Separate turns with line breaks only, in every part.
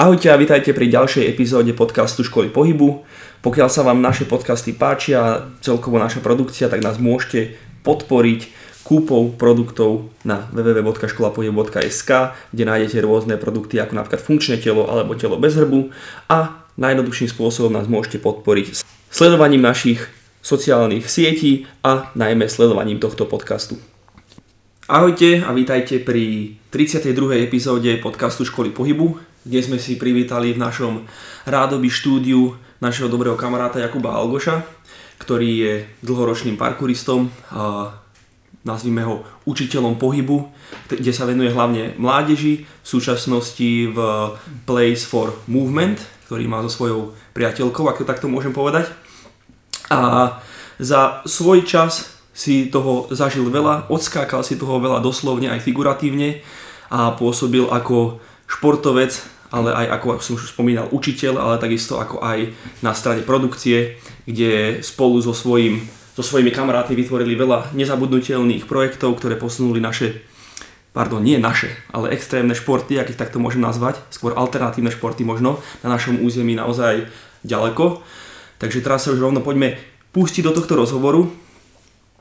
Ahojte a vitajte pri ďalšej epizóde podcastu Školy pohybu. Pokiaľ sa vám naše podcasty páčia, celkovo naša produkcia, tak nás môžete podporiť kúpou produktov na www.školapohybu.sk, kde nájdete rôzne produkty ako napríklad funkčné telo alebo telo bez hrbu a najjednoduchším spôsobom nás môžete podporiť sledovaním našich sociálnych sietí a najmä sledovaním tohto podcastu. Ahojte a vítajte pri 32. epizóde podcastu Školy pohybu kde sme si privítali v našom rádoby štúdiu našeho dobrého kamaráta Jakuba Algoša, ktorý je dlhoročným parkouristom a nazvime ho učiteľom pohybu, kde sa venuje hlavne mládeži, v súčasnosti v Place for Movement, ktorý má so svojou priateľkou, ako takto môžem povedať. A za svoj čas si toho zažil veľa, odskákal si toho veľa doslovne aj figuratívne a pôsobil ako športovec, ale aj ako, som už spomínal, učiteľ, ale takisto ako aj na strane produkcie, kde spolu so, svojím, so svojimi kamarátmi vytvorili veľa nezabudnutelných projektov, ktoré posunuli naše pardon, nie naše, ale extrémne športy, ak ich takto môžem nazvať, skôr alternatívne športy možno, na našom území naozaj ďaleko. Takže teraz sa už rovno poďme pustiť do tohto rozhovoru.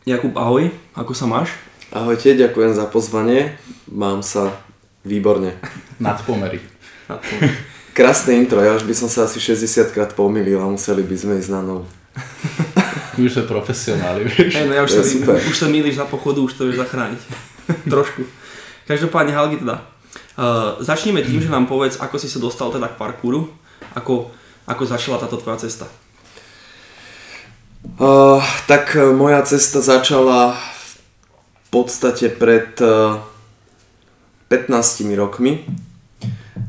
Jakub, ahoj, ako sa máš?
Ahojte, ďakujem za pozvanie. Mám sa Výborne.
Nadpomery.
Krásne intro, ja už by som sa asi 60 krát pomýlil a museli by sme ísť na novo.
už sme profesionáli, vieš.
Hey, no ja už, sa, super. už sa mýliš na pochodu, už to vieš zachrániť. Trošku. Každopádne, Halgi teda, uh, začneme tým, že nám povedz, ako si sa dostal teda k parkouru, ako, ako začala táto tvoja cesta.
Uh, tak uh, moja cesta začala v podstate pred uh, 15 rokmi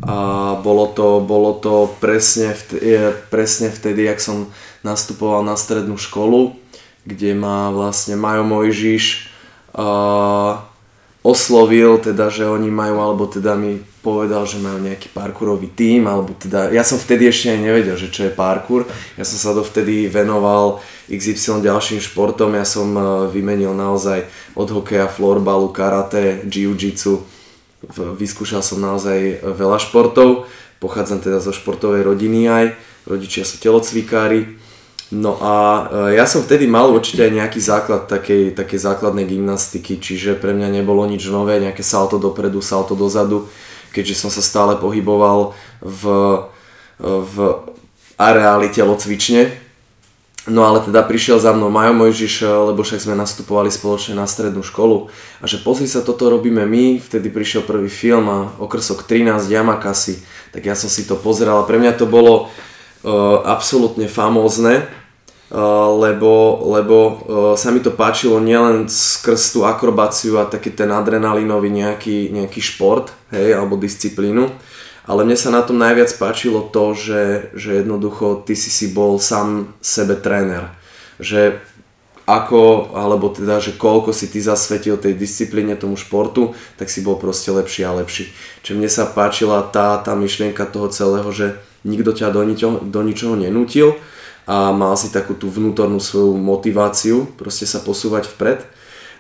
a bolo to, bolo to presne, vtedy, presne vtedy, jak som nastupoval na strednú školu, kde ma vlastne Majo Mojžiš uh, oslovil, teda, že oni majú, alebo teda mi povedal, že majú nejaký parkourový tím, alebo teda, ja som vtedy ešte aj nevedel, že čo je parkour, ja som sa dovtedy venoval XY ďalším športom, ja som vymenil naozaj od hokeja, florbalu, karate, jiu-jitsu, vyskúšal som naozaj veľa športov, pochádzam teda zo športovej rodiny aj, rodičia sú telocvikári. No a e, ja som vtedy mal určite aj nejaký základ takej, takej základnej gymnastiky, čiže pre mňa nebolo nič nové, nejaké salto dopredu, salto dozadu, keďže som sa stále pohyboval v, v areáli telocvične, No ale teda prišiel za mnou Majo Mojžiš, lebo však sme nastupovali spoločne na strednú školu. A že pozri sa, toto robíme my, vtedy prišiel prvý film a okrsok 13 Yamakasi, tak ja som si to pozeral a pre mňa to bolo uh, absolútne famózne, uh, lebo, lebo uh, sa mi to páčilo nielen skrz tú akrobáciu a taký ten adrenalinový nejaký, nejaký šport, hej, alebo disciplínu, ale mne sa na tom najviac páčilo to, že, že jednoducho ty si si bol sám sebe tréner. Že ako, alebo teda, že koľko si ty zasvetil tej disciplíne, tomu športu, tak si bol proste lepší a lepší. Čiže mne sa páčila tá, tá myšlienka toho celého, že nikto ťa do ničoho, do ničoho nenútil a mal si takú tú vnútornú svoju motiváciu proste sa posúvať vpred.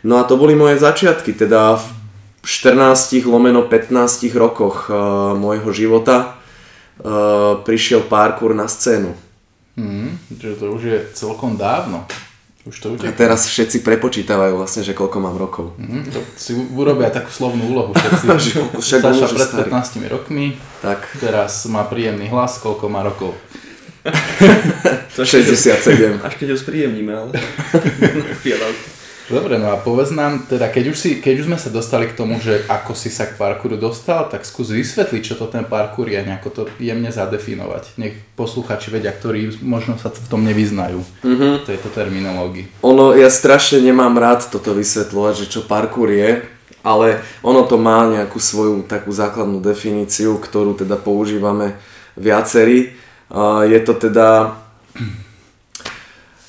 No a to boli moje začiatky, teda v 14 lomeno 15 rokoch uh, môjho života uh, prišiel parkour na scénu.
Mm, že to už je celkom dávno. Už to.
A teraz všetci prepočítavajú vlastne, že koľko mám rokov.
Mm, to si urobia takú slovnú úlohu všetci. však Saša pred 15 rokmi, tak. teraz má príjemný hlas, koľko má rokov.
67.
Až keď ho spríjemníme, ale...
Dobre, no a povedz nám, teda keď už, si, keď už sme sa dostali k tomu, že ako si sa k parkouru dostal, tak skús vysvetliť, čo to ten parkour je, nejako to jemne zadefinovať. Nech posluchači vedia, ktorí možno sa v tom nevyznajú, mm-hmm. tejto terminológii.
Ono, ja strašne nemám rád toto vysvetľovať, že čo parkour je, ale ono to má nejakú svoju takú základnú definíciu, ktorú teda používame viacerí. Je to teda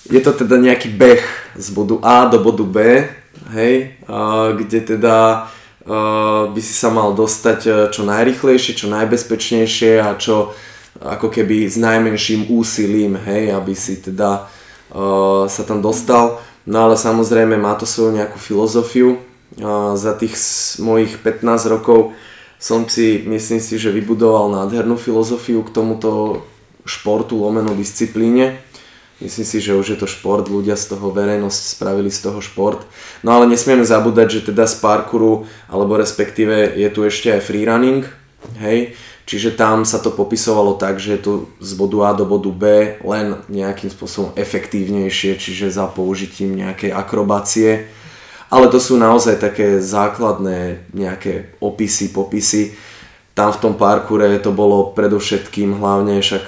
je to teda nejaký beh z bodu A do bodu B, hej, kde teda by si sa mal dostať e, čo najrychlejšie, čo najbezpečnejšie a čo ako keby s najmenším úsilím, hej, aby si teda sa tam dostal. No ale samozrejme má to svoju nejakú filozofiu. Za tých mojich 15 rokov som si, myslím si, že vybudoval nádhernú filozofiu k tomuto športu, lomeno disciplíne. Myslím si, že už je to šport, ľudia z toho verejnosť spravili z toho šport. No ale nesmieme zabúdať, že teda z parkouru, alebo respektíve je tu ešte aj freerunning, hej, čiže tam sa to popisovalo tak, že je to z bodu A do bodu B len nejakým spôsobom efektívnejšie, čiže za použitím nejakej akrobácie. Ale to sú naozaj také základné nejaké opisy, popisy. Tam v tom parkoure to bolo predovšetkým hlavne však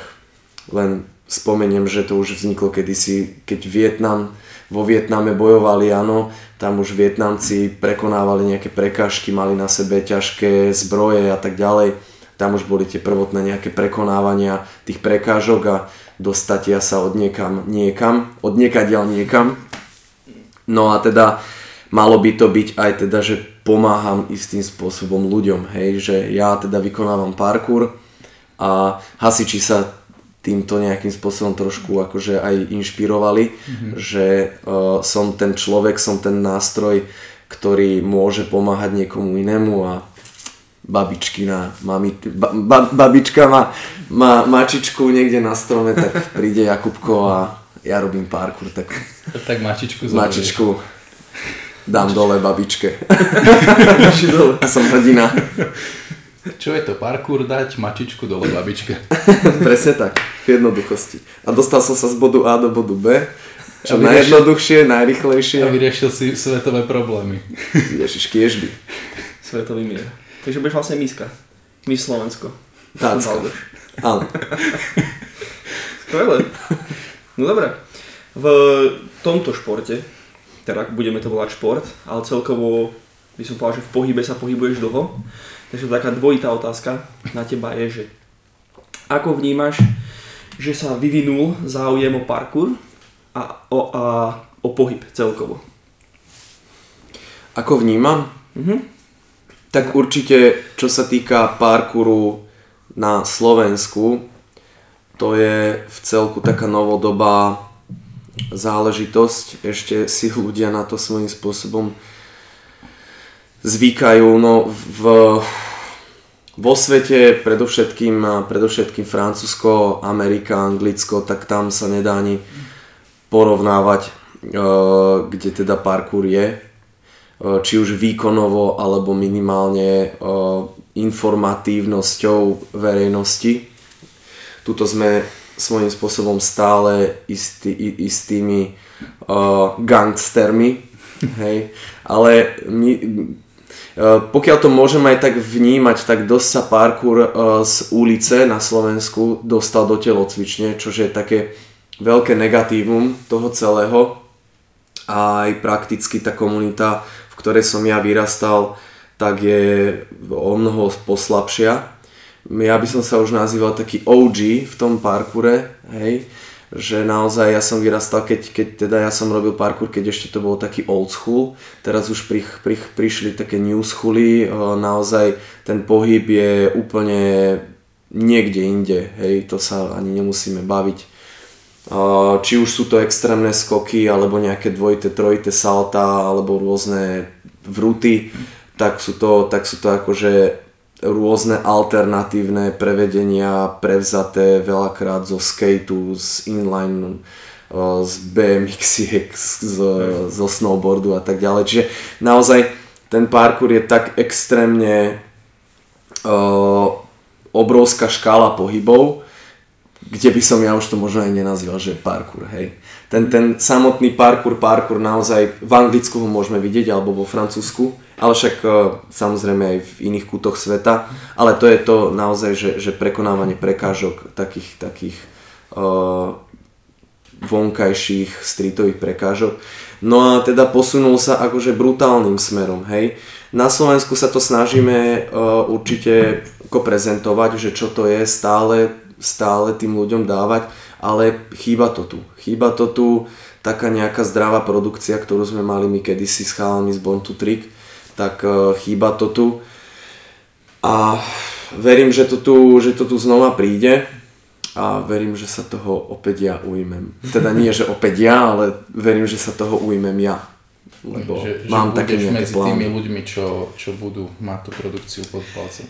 len spomeniem, že to už vzniklo kedysi, keď Vietnam, vo Vietname bojovali, áno, tam už Vietnamci prekonávali nejaké prekážky, mali na sebe ťažké zbroje a tak ďalej. Tam už boli tie prvotné nejaké prekonávania tých prekážok a dostatia sa od niekam niekam, od niekadiaľ niekam. No a teda malo by to byť aj teda, že pomáham istým spôsobom ľuďom, hej, že ja teda vykonávam parkour a hasiči sa týmto nejakým spôsobom trošku akože aj inšpirovali, mm-hmm. že uh, som ten človek, som ten nástroj, ktorý môže pomáhať niekomu inému a babičkina, mami, ba, ba, babička má, má mačičku niekde na strome, tak príde Jakubko a ja robím parkour, tak,
tak mačičku
zoberieš. Mačičku dám dole babičke. a som hrdina.
Čo je to parkour dať mačičku dole babičke?
Presne tak, v jednoduchosti. A dostal som sa z bodu A do bodu B, čo vyriešil... najjednoduchšie, najrychlejšie.
A vyriešil si svetové problémy.
Ježiš, kiežby.
Svetový mier. Takže budeš vlastne miska. My Slovensko.
Tácka. Áno.
Skvelé. No dobré. V tomto športe, teda budeme to volať šport, ale celkovo by som povedal, že v pohybe sa pohybuješ dlho. Takže taká dvojitá otázka na teba je, že ako vnímaš, že sa vyvinul záujem o parkour a o, a, o pohyb celkovo?
Ako vnímam? Mhm. Tak určite, čo sa týka parkouru na Slovensku, to je v celku taká novodobá záležitosť. Ešte si ľudia na to svojím spôsobom zvykajú. No v, vo svete predovšetkým, predovšetkým Francúzsko, Amerika, Anglicko, tak tam sa nedá ani porovnávať, e, kde teda parkour je. E, či už výkonovo, alebo minimálne e, informatívnosťou verejnosti. Tuto sme svojím spôsobom stále istý, istými uh, gangstermi, hej, ale my, pokiaľ to môžem aj tak vnímať, tak dosť sa parkour eh, z ulice na Slovensku dostal do telocvične, čo je také veľké negatívum toho celého. A aj prakticky tá komunita, v ktorej som ja vyrastal, tak je o mnoho poslabšia. Ja by som sa už nazýval taký OG v tom parkoure, hej že naozaj ja som vyrastal, keď, keď teda ja som robil parkour, keď ešte to bolo taký old school, teraz už pri, pri, prišli také new schooly, naozaj ten pohyb je úplne niekde inde, hej, to sa ani nemusíme baviť. Či už sú to extrémne skoky, alebo nejaké dvojité, trojité salta, alebo rôzne vruty, tak sú to, tak sú to akože rôzne alternatívne prevedenia prevzaté veľakrát zo skateu, z inline, z BMX-iek, z, zo snowboardu a tak ďalej. Čiže naozaj ten parkour je tak extrémne uh, obrovská škála pohybov, kde by som ja už to možno aj nenazýval, že parkour, hej. Ten, ten samotný parkour, parkour naozaj v Anglicku ho môžeme vidieť, alebo vo Francúzsku, ale však e, samozrejme aj v iných kútoch sveta, ale to je to naozaj, že, že prekonávanie prekážok takých, takých uh, vonkajších streetových prekážok. No a teda posunul sa akože brutálnym smerom, hej. Na Slovensku sa to snažíme uh, určite prezentovať, že čo to je, stále, stále tým ľuďom dávať, ale chýba to tu. Chýba to tu taká nejaká zdravá produkcia, ktorú sme mali my kedysi s chalami z Born to Trick, tak e, chýba to tu. A verím, že to tu, že to tu znova príde a verím, že sa toho opäť ja ujmem. Teda nie, že opäť ja, ale verím, že sa toho ujmem ja. lebo
že,
mám
že
také nejaké
medzi tými
plány.
ľuďmi, čo, čo budú mať tú produkciu pod palcom.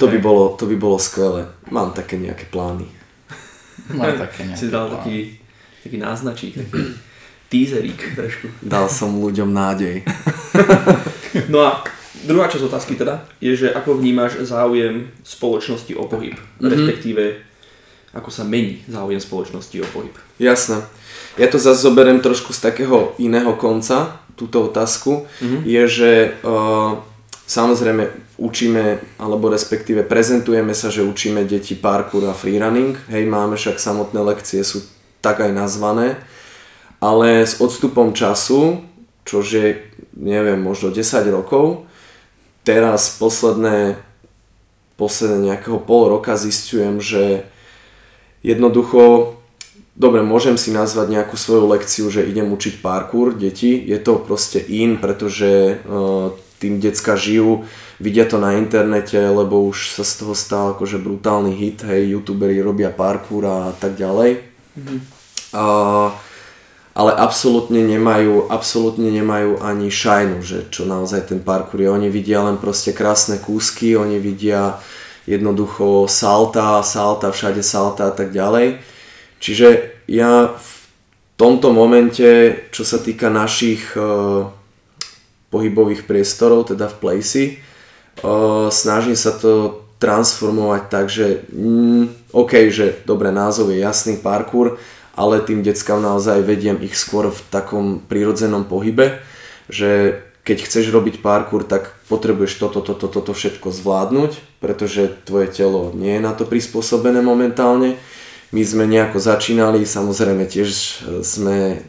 To by, bolo, to by bolo skvelé. Mám také nejaké plány.
Mám také
Si dal
plány.
taký, taký náznačík, taký teaserík trošku.
Dal som ľuďom nádej.
No a druhá časť otázky teda je, že ako vnímaš záujem spoločnosti o pohyb,
Mhm.
respektíve ako sa mení záujem spoločnosti o pohyb.
Jasné. Ja to zase zoberiem trošku z takého iného konca, túto otázku, je, že uh, samozrejme učíme, alebo respektíve prezentujeme sa, že učíme deti parkour a freerunning, hej, máme však samotné lekcie, sú tak aj nazvané, ale s odstupom času, čož je, neviem, možno 10 rokov, teraz posledné, posledné nejakého pol roka zistujem, že jednoducho Dobre, môžem si nazvať nejakú svoju lekciu, že idem učiť parkour deti. Je to proste in, pretože uh, tým decka žijú, vidia to na internete, lebo už sa z toho stal akože brutálny hit, hej, youtuberi robia parkour a tak ďalej. Uh, ale absolútne nemajú, absolútne nemajú ani šajnu, že čo naozaj ten parkour je. Oni vidia len proste krásne kúsky, oni vidia jednoducho salta, salta, všade salta a tak ďalej. Čiže ja v tomto momente, čo sa týka našich uh, pohybových priestorov, teda v Placey, uh, snažím sa to transformovať tak, že mm, OK, že dobre, názov je jasný parkour, ale tým deckám naozaj vediem ich skôr v takom prírodzenom pohybe, že keď chceš robiť parkour, tak potrebuješ toto, toto, toto všetko zvládnuť, pretože tvoje telo nie je na to prispôsobené momentálne. My sme nejako začínali, samozrejme tiež sme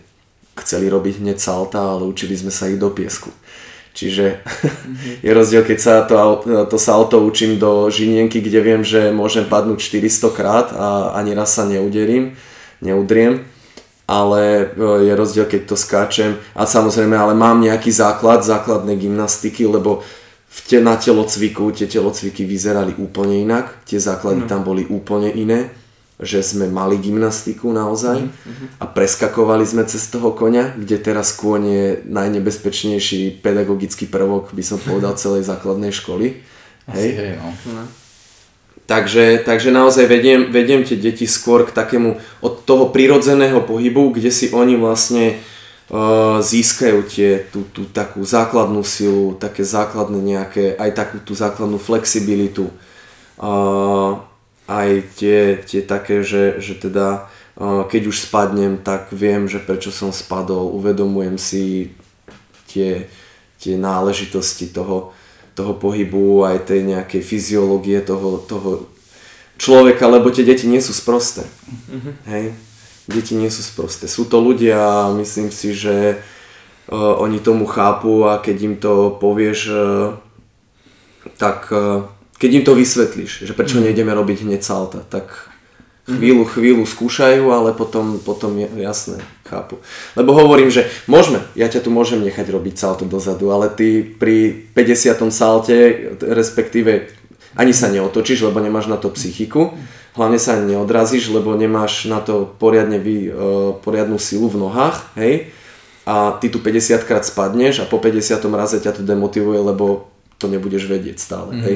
chceli robiť hneď salta, ale učili sme sa ich do piesku. Čiže je rozdiel, keď sa to, to salto učím do žinienky, kde viem, že môžem padnúť 400 krát a ani raz sa neuderím, neudriem. Ale e, je rozdiel, keď to skáčem. A samozrejme, ale mám nejaký základ, základnej gymnastiky, lebo v te, na telocviku tie telocviky vyzerali úplne inak. Tie základy tam boli úplne iné že sme mali gymnastiku naozaj a preskakovali sme cez toho koňa, kde teraz kôň je najnebezpečnejší pedagogický prvok, by som povedal, celej základnej školy.
Asi hej, no.
Takže, takže naozaj vediem, vediem tie deti skôr k takému od toho prirodzeného pohybu, kde si oni vlastne uh, získajú tie, tú, tú takú základnú silu, také základné nejaké, aj takú tú základnú flexibilitu. Uh, aj tie, tie také, že, že teda keď už spadnem, tak viem, že prečo som spadol, uvedomujem si tie, tie náležitosti toho, toho pohybu, aj tej nejakej fyziológie toho, toho človeka, lebo tie deti nie sú sprosté. Hej? Deti nie sú sprosté. Sú to ľudia a myslím si, že uh, oni tomu chápu a keď im to povieš, uh, tak uh, keď im to vysvetlíš, že prečo nejdeme robiť hneď salta, tak chvíľu, chvíľu skúšajú, ale potom, potom je, jasné, chápu. Lebo hovorím, že môžeme, ja ťa tu môžem nechať robiť salto dozadu, ale ty pri 50. salte, respektíve ani sa neotočíš, lebo nemáš na to psychiku, hlavne sa ani neodrazíš, lebo nemáš na to poriadne vy, uh, poriadnu silu v nohách, hej, a ty tu 50 krát spadneš a po 50. raze ťa to demotivuje, lebo to nebudeš vedieť stále, hej.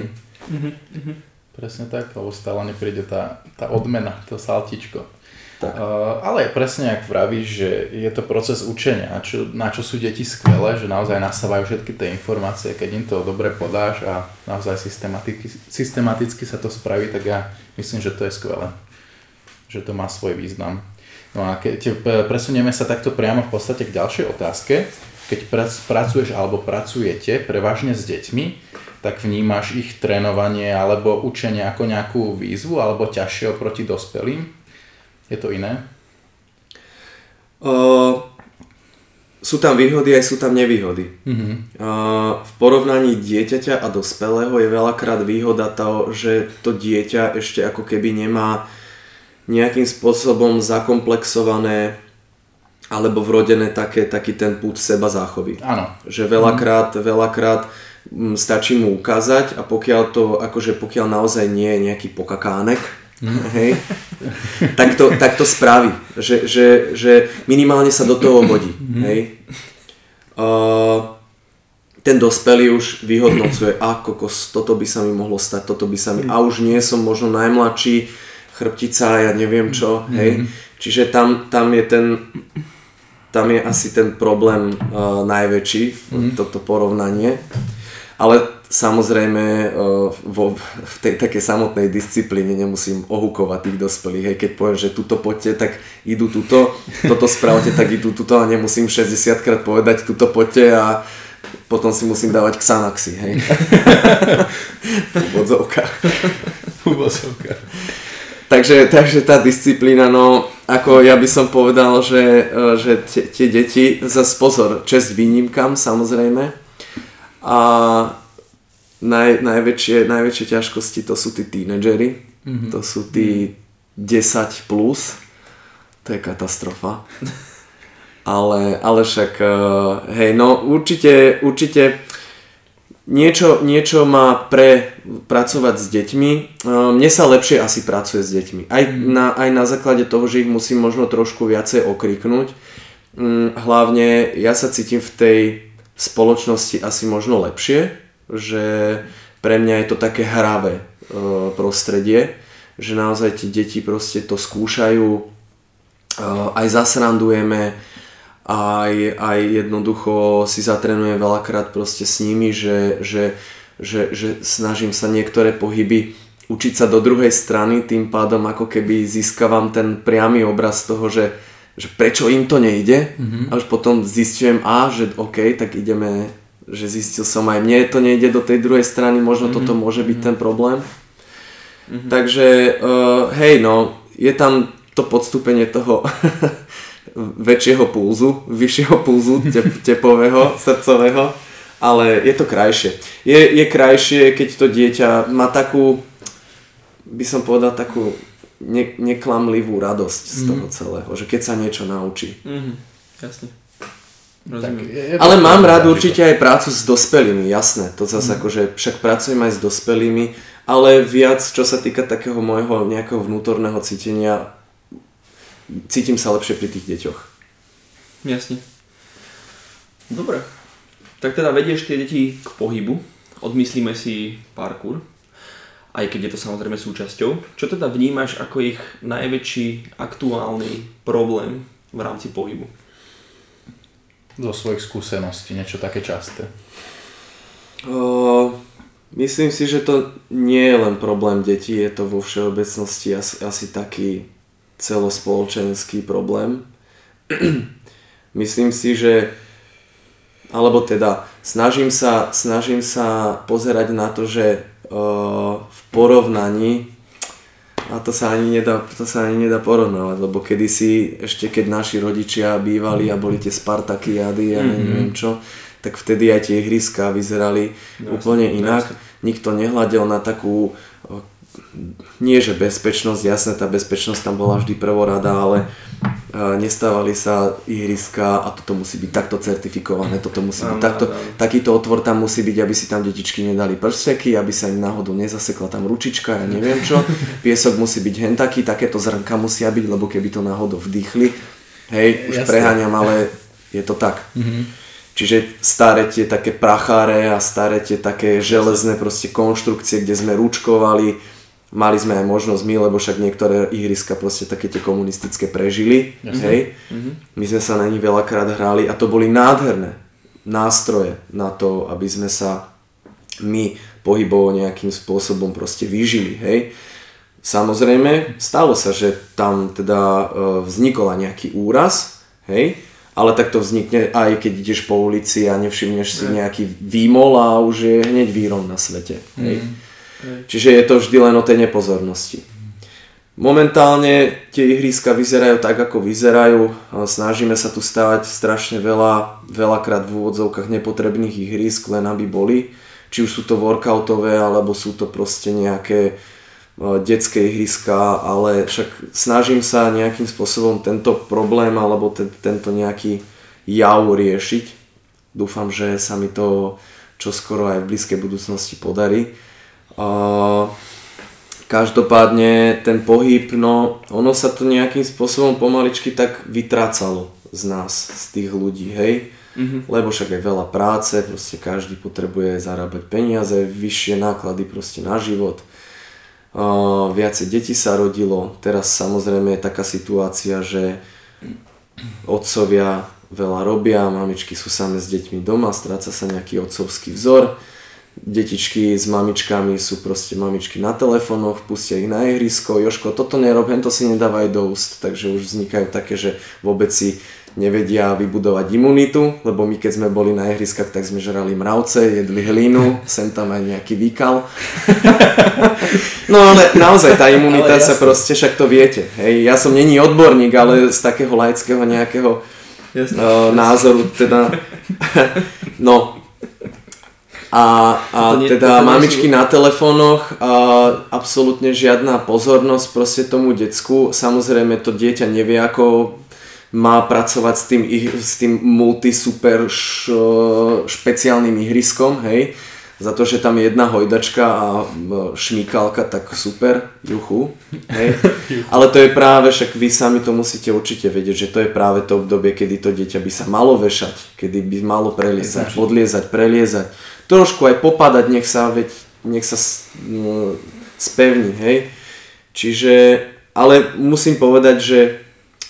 Presne tak, lebo stále nepríde tá, tá odmena, to saltičko.
Tak.
Uh, ale presne ak vravíš, že je to proces učenia, čo, na čo sú deti skvelé, že naozaj nasávajú všetky tie informácie, keď im to dobre podáš a naozaj systematicky, systematicky sa to spraví, tak ja myslím, že to je skvelé. Že to má svoj význam. No a keď presunieme sa takto priamo v podstate k ďalšej otázke, keď prac- pracuješ alebo pracujete prevažne s deťmi, tak vnímaš ich trénovanie alebo učenie ako nejakú výzvu alebo ťažšie oproti dospelým? Je to iné?
Uh, sú tam výhody, aj sú tam nevýhody.
Mhm.
Uh, v porovnaní dieťaťa a dospelého je veľakrát výhoda to, že to dieťa ešte ako keby nemá nejakým spôsobom zakomplexované alebo vrodené také, taký ten pút seba záchovy.
Áno.
Že veľakrát, veľakrát mm, stačí mu ukázať a pokiaľ to, akože pokiaľ naozaj nie je nejaký pokakánek, hej, tak, to, tak to spraví, že, že, že minimálne sa do toho hodí, hej. uh, ten dospelý už vyhodnocuje, a kokos, toto by sa mi mohlo stať, toto by sa mi, a už nie som možno najmladší, chrbtica, ja neviem čo, hej. Čiže tam, tam je ten, tam je asi ten problém uh, najväčší, toto porovnanie. Ale samozrejme uh, vo, v tej takej samotnej disciplíne nemusím ohukovať tých dospelých. Hej, keď poviem, že tuto poďte, tak idú tuto, toto spravte, tak idú tuto a nemusím 60 krát povedať tuto poďte a potom si musím dávať Xanaxy, hej. v úvodzovkách. Takže, takže tá disciplína, no ako ja by som povedal, že, e, že tie, tie deti, zase pozor, čest výnimkám samozrejme a naj, najväčšie, najväčšie ťažkosti to sú tí tínedžery, mm-hmm. to sú tí 10 plus, to je katastrofa. Ale, ale však, e, hej, no určite, určite niečo, niečo má pre pracovať s deťmi. E, mne sa lepšie asi pracuje s deťmi. Aj na, aj na základe toho, že ich musím možno trošku viacej okriknúť. Mm, hlavne ja sa cítim v tej spoločnosti asi možno lepšie, že pre mňa je to také hravé e, prostredie, že naozaj tie deti proste to skúšajú, aj zasrandujeme, aj, aj jednoducho si zatrenujem veľakrát proste s nimi, že, že, že, že snažím sa niektoré pohyby učiť sa do druhej strany, tým pádom ako keby získavam ten priamy obraz toho, že, že prečo im to nejde mm-hmm. a už potom zistujem, a že OK, tak ideme, že zistil som aj mne to nejde do tej druhej strany, možno mm-hmm. toto môže byť mm-hmm. ten problém. Mm-hmm. Takže uh, hej no, je tam to podstúpenie toho väčšieho pulzu, vyššieho pulzu tep, tepového, srdcového, ale je to krajšie. Je, je krajšie, keď to dieťa má takú, by som povedal, takú ne, neklamlivú radosť z mhm. toho celého, že keď sa niečo naučí.
Mhm, jasne.
Tak,
Ale mám rád určite aj prácu s dospelými, jasné. To zase mm. akože však pracujem aj s dospelými, ale viac čo sa týka takého môjho nejakého vnútorného cítenia, cítim sa lepšie pri tých deťoch.
Jasne. Dobre. Tak teda vedieš tie deti k pohybu, odmyslíme si parkour, aj keď je to samozrejme súčasťou. Čo teda vnímaš ako ich najväčší aktuálny problém v rámci pohybu?
Zo svojich skúseností, niečo také časté.
O, myslím si, že to nie je len problém detí, je to vo všeobecnosti asi, asi taký celospoločenský problém. Myslím si, že alebo teda snažím sa, snažím sa pozerať na to, že uh, porovnaní a to sa ani nedá, to sa ani nedá porovnávať, lebo kedysi, ešte keď naši rodičia bývali a boli tie Spartakiady a mm-hmm. neviem čo, tak vtedy aj tie ihriska vyzerali no, úplne inak. No, Nikto nehľadel na takú nie že bezpečnosť, jasné, tá bezpečnosť tam bola vždy prvorada, ale nestávali sa ihriska a toto musí byť takto certifikované, toto musí byť takto, takýto otvor tam musí byť, aby si tam detičky nedali prsteky, aby sa im náhodou nezasekla tam ručička, ja neviem čo, piesok musí byť hen taký, takéto zrnka musia byť, lebo keby to náhodou vdýchli, hej, už Jasne. preháňam, ale je to tak. Mm-hmm. Čiže staré tie také pracháre a staré tie také železné proste konštrukcie, kde sme ručkovali, Mali sme aj možnosť my, lebo však niektoré ihriska proste také tie komunistické prežili, Jasne. hej. Mm-hmm. My sme sa na nich veľakrát hrali a to boli nádherné nástroje na to, aby sme sa my pohybovo nejakým spôsobom proste vyžili, hej. Samozrejme, stalo sa, že tam teda e, vznikol nejaký úraz, hej, ale tak to vznikne aj keď ideš po ulici a nevšimneš si nejaký výmol a už je hneď výron na svete, hej. Mm. Čiže je to vždy len o tej nepozornosti. Momentálne tie ihriska vyzerajú tak, ako vyzerajú. Snažíme sa tu stavať strašne veľa, veľakrát v úvodzovkách nepotrebných ihrisk, len aby boli. Či už sú to workoutové, alebo sú to proste nejaké detské ihriska, ale však snažím sa nejakým spôsobom tento problém alebo ten, tento nejaký jav riešiť. Dúfam, že sa mi to čoskoro aj v blízkej budúcnosti podarí. Každopádne ten pohyb, no ono sa to nejakým spôsobom pomaličky tak vytrácalo z nás, z tých ľudí, hej. Mm-hmm. Lebo však aj veľa práce, proste každý potrebuje zarábať peniaze, vyššie náklady proste na život. Uh, viacej detí sa rodilo, teraz samozrejme je taká situácia, že otcovia veľa robia, mamičky sú same s deťmi doma, stráca sa nejaký otcovský vzor detičky s mamičkami sú proste mamičky na telefónoch, pustia ich na ihrisko, Joško, toto nerob, to si nedávaj do úst, takže už vznikajú také, že vôbec si nevedia vybudovať imunitu, lebo my keď sme boli na ihriskách, tak sme žrali mravce, jedli hlinu, sem tam aj nejaký výkal. no ale naozaj tá imunita sa proste, však to viete. Hej, ja som není odborník, ale z takého laického nejakého uh, názoru, teda. No, a, a nie, teda mamičky na telefónoch, a absolútne žiadna pozornosť proste tomu decku. Samozrejme to dieťa nevie, ako má pracovať s tým, s tým multi super š, špeciálnym ihriskom, hej. Za to, že tam je jedna hojdačka a šmíkalka, tak super, juchu. Hej. Ale to je práve, však vy sami to musíte určite vedieť, že to je práve to obdobie, kedy to dieťa by sa malo vešať, kedy by malo preliezať, podliezať, preliezať trošku aj popadať, nech sa, veď, nech sa no, spevní, hej. Čiže, ale musím povedať, že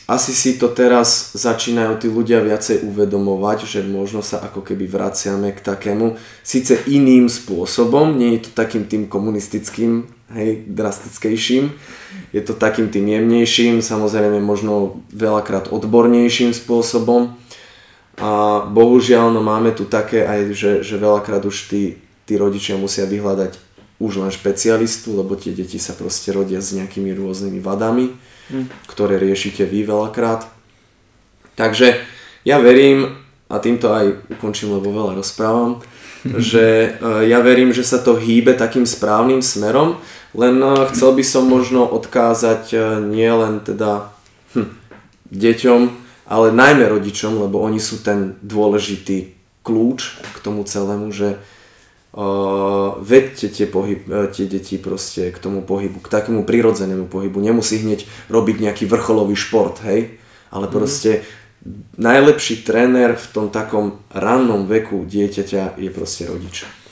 asi si to teraz začínajú tí ľudia viacej uvedomovať, že možno sa ako keby vraciame k takému, síce iným spôsobom, nie je to takým tým komunistickým, hej, drastickejším, je to takým tým jemnejším, samozrejme možno veľakrát odbornejším spôsobom, a bohužiaľ, no máme tu také aj, že, že veľakrát už tí, tí rodičia musia vyhľadať už len špecialistu, lebo tie deti sa proste rodia s nejakými rôznymi vadami, mm. ktoré riešite vy veľakrát. Takže ja verím, a týmto aj ukončím, lebo veľa rozprávam, že e, ja verím, že sa to hýbe takým správnym smerom, len e, chcel by som možno odkázať e, nielen teda hm, deťom, ale najmä rodičom, lebo oni sú ten dôležitý kľúč k tomu celému, že uh, vedte tie, pohyb, uh, tie deti proste k tomu pohybu, k takému prirodzenému pohybu. Nemusí hneď robiť nejaký vrcholový šport, hej? Ale mm. proste najlepší tréner v tom takom rannom veku dieťaťa je proste rodič.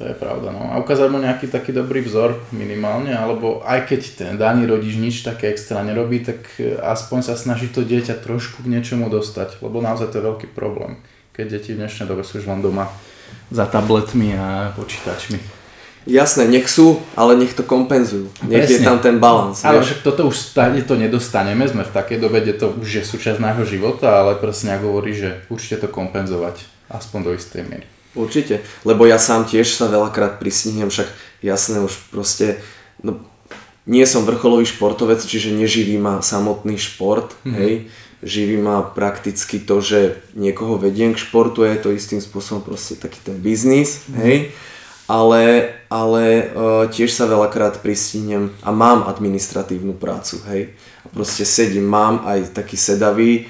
To je pravda, no. A ukázať mu nejaký taký dobrý vzor minimálne, alebo aj keď ten daný rodič nič také extra nerobí, tak e, aspoň sa snaží to dieťa trošku k niečomu dostať, lebo naozaj to je veľký problém, keď deti v dnešnej dobe sú už len doma za tabletmi a počítačmi.
Jasné, nech sú, ale nech to kompenzujú. Nech Presne. je tam ten balans.
Ale však toto už stade to nedostaneme, sme v takej dobe, kde to už je súčasť nášho života, ale presne hovorí, že určite to kompenzovať, aspoň do istej miery.
Určite, lebo ja sám tiež sa veľakrát prisnihnem, však jasné už proste, no, nie som vrcholový športovec, čiže neživí ma samotný šport, mm-hmm. hej, živí ma prakticky to, že niekoho vediem k športu, je to istým spôsobom proste taký ten biznis, mm-hmm. hej, ale, ale uh, tiež sa veľakrát pristihnem a mám administratívnu prácu, hej, a proste sedím, mám aj taký sedavý,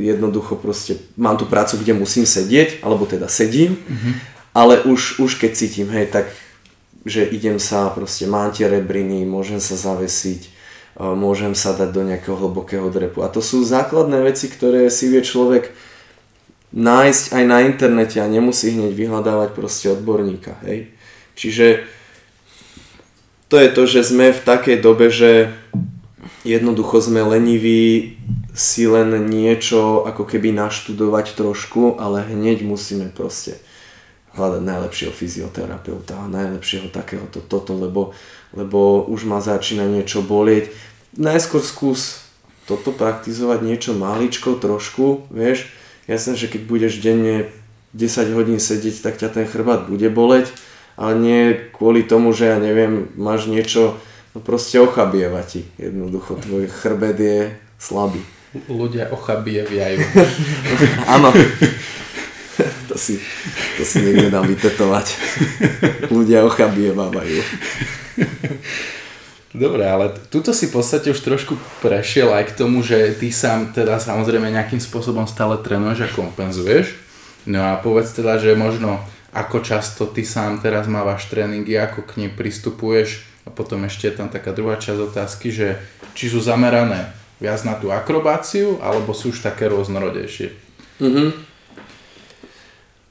jednoducho proste mám tú prácu, kde musím sedieť, alebo teda sedím, mm-hmm. ale už, už keď cítim, hej, tak že idem sa, proste mám tie rebriny, môžem sa zavesiť, môžem sa dať do nejakého hlbokého drepu. A to sú základné veci, ktoré si vie človek nájsť aj na internete a nemusí hneď vyhľadávať proste odborníka. Hej. Čiže to je to, že sme v takej dobe, že jednoducho sme leniví si len niečo ako keby naštudovať trošku, ale hneď musíme proste hľadať najlepšieho fyzioterapeuta najlepšieho takéhoto toto, lebo, lebo už ma začína niečo bolieť. Najskôr skús toto praktizovať niečo maličko, trošku, vieš. Jasné, že keď budeš denne 10 hodín sedieť, tak ťa ten chrbát bude boleť, ale nie kvôli tomu, že ja neviem, máš niečo, no proste ochabieva ti. Jednoducho, tvoj chrbet je slabý.
Ľudia ochabievajú.
Áno. to si, to si niekde dám vytetovať. Ľudia ochabievajú.
Dobre, ale tuto si v podstate už trošku prešiel aj k tomu, že ty sám teda samozrejme nejakým spôsobom stále trénuješ a kompenzuješ. No a povedz teda, že možno ako často ty sám teraz mávaš tréningy, ako k nim pristupuješ potom ešte je tam taká druhá časť otázky, že či sú zamerané viac na tú akrobáciu, alebo sú už také rôznorodejšie?
Mhm.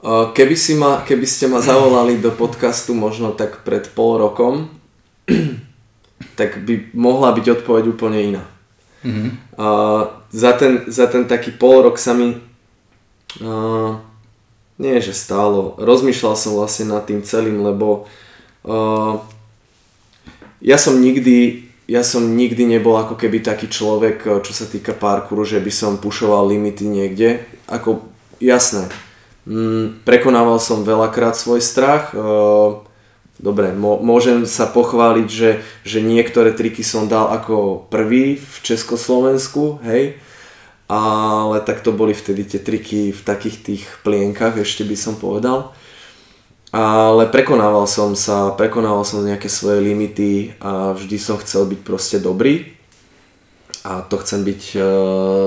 Uh, Keby, si ma, keby ste ma zavolali do podcastu možno tak pred pol rokom, tak by mohla byť odpoveď úplne iná.
Mhm.
Uh, za, ten, za ten taký pol rok sa mi uh, nie že stálo, rozmýšľal som vlastne nad tým celým, lebo uh, ja som nikdy ja som nikdy nebol ako keby taký človek, čo sa týka parkouru, že by som pušoval limity niekde. Ako jasné, mm, prekonával som veľakrát svoj strach. Uh, dobre, môžem sa pochváliť, že, že niektoré triky som dal ako prvý v Československu, hej, ale tak to boli vtedy tie triky v takých tých plienkach, ešte by som povedal. Ale prekonával som sa, prekonával som nejaké svoje limity a vždy som chcel byť proste dobrý. A to chcem byť e,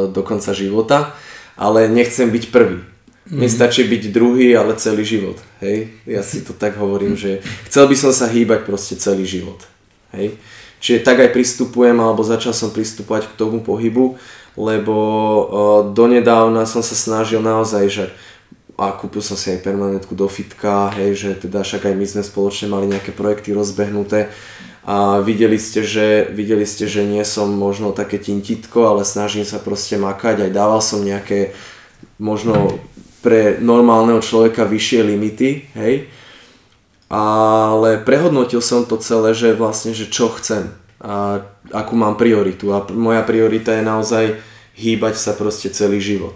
do konca života, ale nechcem byť prvý. Mm. Mne stačí byť druhý, ale celý život. Hej? Ja si to tak hovorím, že chcel by som sa hýbať proste celý život. Hej? Čiže tak aj pristupujem, alebo začal som pristupovať k tomu pohybu, lebo uh, donedávna som sa snažil naozaj, že a kúpil som si aj permanentku do fitka, hej, že teda však aj my sme spoločne mali nejaké projekty rozbehnuté a videli ste, že, videli ste, že nie som možno také tintitko, ale snažím sa proste makať, aj dával som nejaké možno pre normálneho človeka vyššie limity, hej, ale prehodnotil som to celé, že vlastne, že čo chcem a akú mám prioritu. A moja priorita je naozaj hýbať sa proste celý život.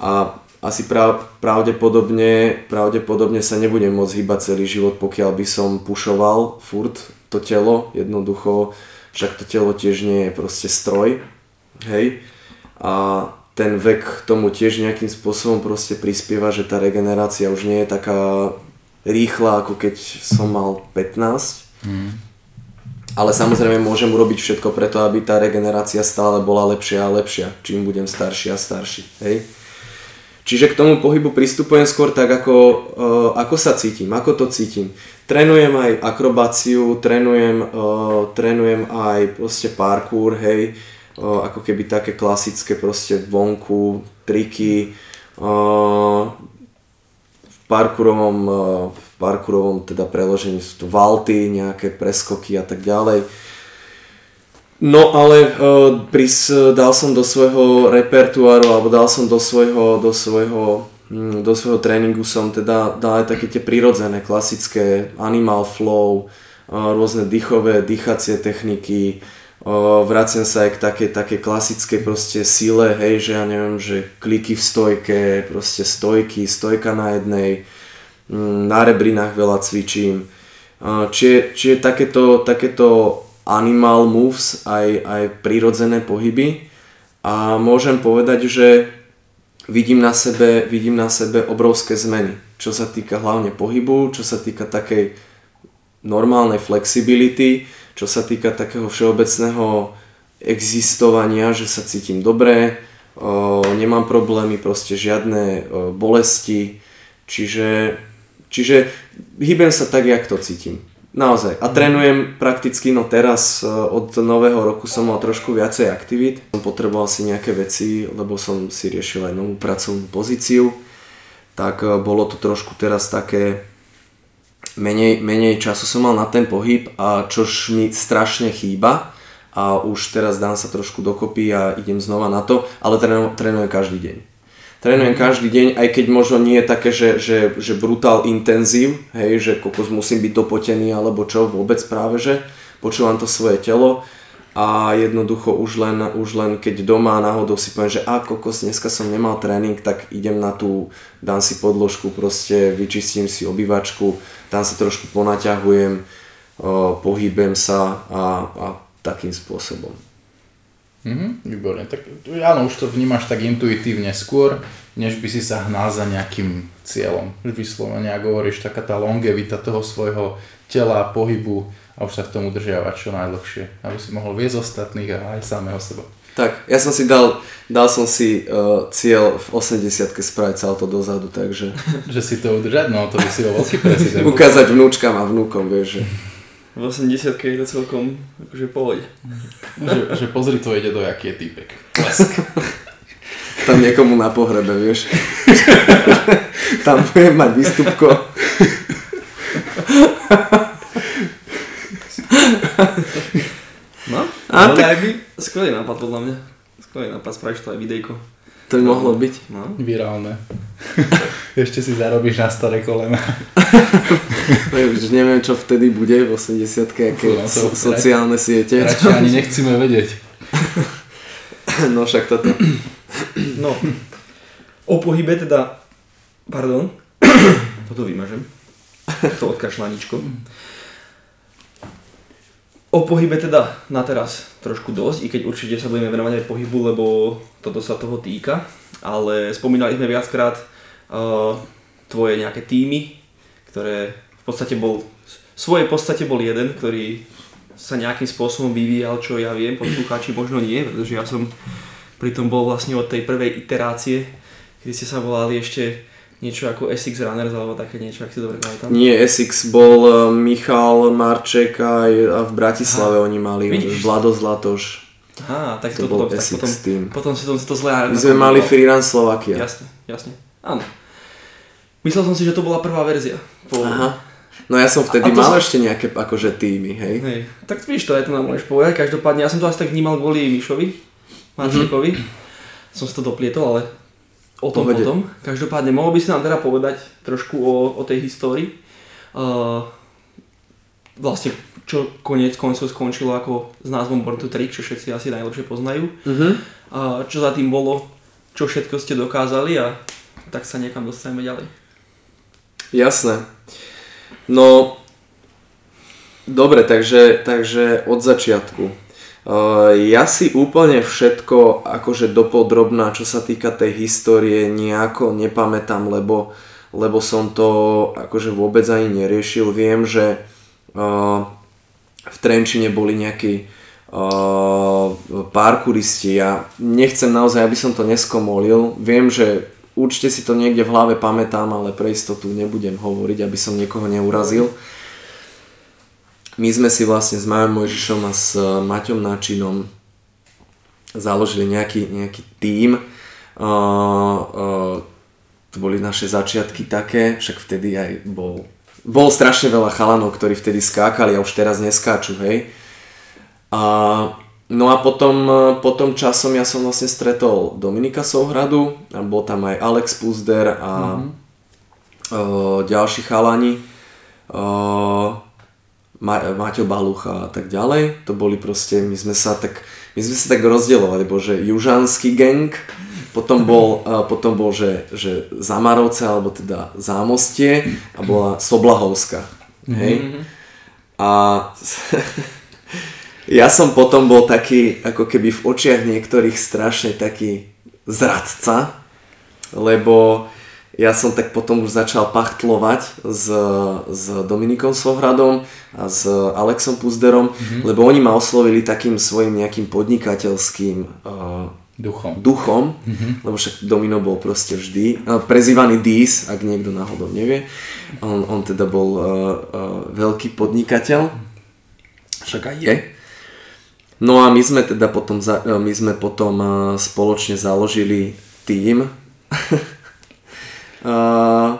A asi prav, pravdepodobne, pravdepodobne sa nebudem môcť hýbať celý život, pokiaľ by som pušoval furt to telo, jednoducho, však to telo tiež nie je proste stroj, hej, a ten vek tomu tiež nejakým spôsobom proste prispieva, že tá regenerácia už nie je taká rýchla, ako keď som mal 15. Mm. Ale samozrejme môžem urobiť všetko preto, aby tá regenerácia stále bola lepšia a lepšia, čím budem starší a starší. Hej? Čiže k tomu pohybu pristupujem skôr tak, ako, uh, ako sa cítim, ako to cítim. Trénujem aj akrobáciu, trénujem, uh, trénujem aj proste parkour, hej, uh, ako keby také klasické proste vonku, triky, v parkourovom, uh, v parkourovom teda preložení sú to valty, nejaké preskoky a tak ďalej. No ale uh, pris, dal som do svojho repertuáru alebo dal som do svojho, do svojho, hm, do svojho tréningu som teda dal aj také tie prirodzené, klasické animal flow, uh, rôzne dýchové, dýchacie techniky, uh, vraciam sa aj k také, také klasické proste sile, hej, že ja neviem, že kliky v stojke, proste stojky, stojka na jednej, hm, na rebrinách veľa cvičím. Uh, čiže, čiže takéto, takéto animal moves, aj, aj prirodzené pohyby a môžem povedať, že vidím na, sebe, vidím na sebe obrovské zmeny, čo sa týka hlavne pohybu, čo sa týka takej normálnej flexibility, čo sa týka takého všeobecného existovania, že sa cítim dobre, o, nemám problémy, proste žiadne o, bolesti, čiže, čiže hýbem sa tak, jak to cítim. Naozaj. A trénujem prakticky, no teraz e, od nového roku som mal trošku viacej aktivít. Som potreboval si nejaké veci, lebo som si riešil aj novú pracovnú pozíciu. Tak e, bolo to trošku teraz také, menej, menej času som mal na ten pohyb a čož mi strašne chýba a už teraz dám sa trošku dokopy a idem znova na to, ale trénujem každý deň. Trénujem každý deň, aj keď možno nie je také, že, že, že brutál intenzív, hej, že kokos musím byť dopotený alebo čo, vôbec práve, že počúvam to svoje telo a jednoducho už len, už len keď doma náhodou si poviem, že a kokos, dneska som nemal tréning, tak idem na tú, dám si podložku, proste vyčistím si obývačku, tam sa trošku ponaťahujem, pohybem sa a, a takým spôsobom.
Mhm, výborne. Tak áno, už to vnímaš tak intuitívne skôr, než by si sa hnal za nejakým cieľom. Už vyslovene, ak hovoríš, taká tá longevita toho svojho tela, pohybu a už sa v tom udržiavať čo najdlhšie, aby si mohol viesť ostatných a aj samého seba.
Tak, ja som si dal, dal som si uh, cieľ v 80 spraviť salto dozadu, takže...
že si to udržať? No, to by si bol veľký prezident.
Ukázať vnúčkam a vnúkom, vieš, že
v 80 je to celkom akože pohode.
že, že pozri to ide do aký je typek. Klesk.
tam niekomu na pohrebe, vieš. tam budem mať výstupko.
No,
A
no
tak-
skvelý nápad podľa mňa. Skvelý nápad, spravíš to aj videjko.
To by mohlo byť.
No.
Virálne. Ešte si zarobíš na staré kolena.
No, už neviem, čo vtedy bude v 80 aké
No,
so, sociálne siete.
Radšej ani nechceme vedieť.
No však toto.
no. O pohybe teda... Pardon. Toto vymažem. To odkašľaničko. O pohybe teda na teraz trošku dosť, i keď určite sa budeme venovať aj pohybu, lebo toto sa toho týka. Ale spomínali sme viackrát uh, tvoje nejaké týmy, ktoré v podstate bol, v svojej podstate bol jeden, ktorý sa nejakým spôsobom vyvíjal, čo ja viem, poslucháči možno nie, pretože ja som pritom bol vlastne od tej prvej iterácie, kedy ste sa volali ešte niečo ako SX Runners alebo také niečo, ak si dobre pamätám.
Nie, Essex bol uh, Michal Marček a, a v Bratislave oni mali
Vidíš.
Vlado Zlatoš.
Aha, tak
To
to,
bol
to,
Essex
potom,
tým.
potom si to, to zle
My sme mali Freerun Slovakia.
Jasne, jasne. Áno. Myslel som si, že to bola prvá verzia. Po...
Aha. No ja som vtedy
A
mal
sa-
ešte nejaké akože týmy, hej.
Hej, tak víš to, aj to nám môžeš povedať. Každopádne, ja som to asi tak vnímal kvôli Mišovi, Marčekovi. Som si to doplietol, ale o tom
Pohode.
potom. Každopádne, mohol by si nám teda povedať trošku o, o tej histórii. Uh, vlastne, čo koniec koncov skončilo ako s názvom Born to Trick, čo všetci asi najlepšie poznajú.
Mhm.
A čo za tým bolo, čo všetko ste dokázali a tak sa niekam dostaneme ďalej.
Jasné. No, dobre, takže, takže od začiatku. Uh, ja si úplne všetko akože dopodrobná, čo sa týka tej histórie, nejako nepamätám, lebo, lebo som to akože vôbec ani neriešil. Viem, že uh, v Trenčine boli nejakí uh, parkouristi. Ja nechcem naozaj, aby som to neskomolil. Viem, že určite si to niekde v hlave pamätám, ale pre istotu nebudem hovoriť, aby som niekoho neurazil. My sme si vlastne s Majom Mojžišom a s uh, Maťom Načinom založili nejaký, nejaký tím. Uh, uh, to boli naše začiatky také, však vtedy aj bol, bol strašne veľa chalanov, ktorí vtedy skákali a už teraz neskáču, hej. A, no a potom, potom časom ja som vlastne stretol Dominika Souhradu a bol tam aj Alex Puzder a mm-hmm. uh, ďalší chalani. Uh, Ma- Maťo Balucha a tak ďalej. To boli proste, my sme sa tak, my sme sa tak rozdielovali, bože južanský gang, potom bol, uh, potom bol že, že Zamarovce, alebo teda Zámostie a bola Soblahovska. Hej? A ja som potom bol taký, ako keby v očiach niektorých strašne taký zradca, lebo ja som tak potom už začal pachtlovať s, s Dominikom Sohradom a s Alexom Puzderom, mm-hmm. lebo oni ma oslovili takým svojim nejakým podnikateľským uh,
Duchom.
duchom, mm-hmm. lebo však Domino bol proste vždy, uh, prezývaný Dis, ak niekto náhodou nevie. On, on teda bol uh, uh, veľký podnikateľ, však aj je. No a my sme teda potom, za, my sme potom spoločne založili tým. uh,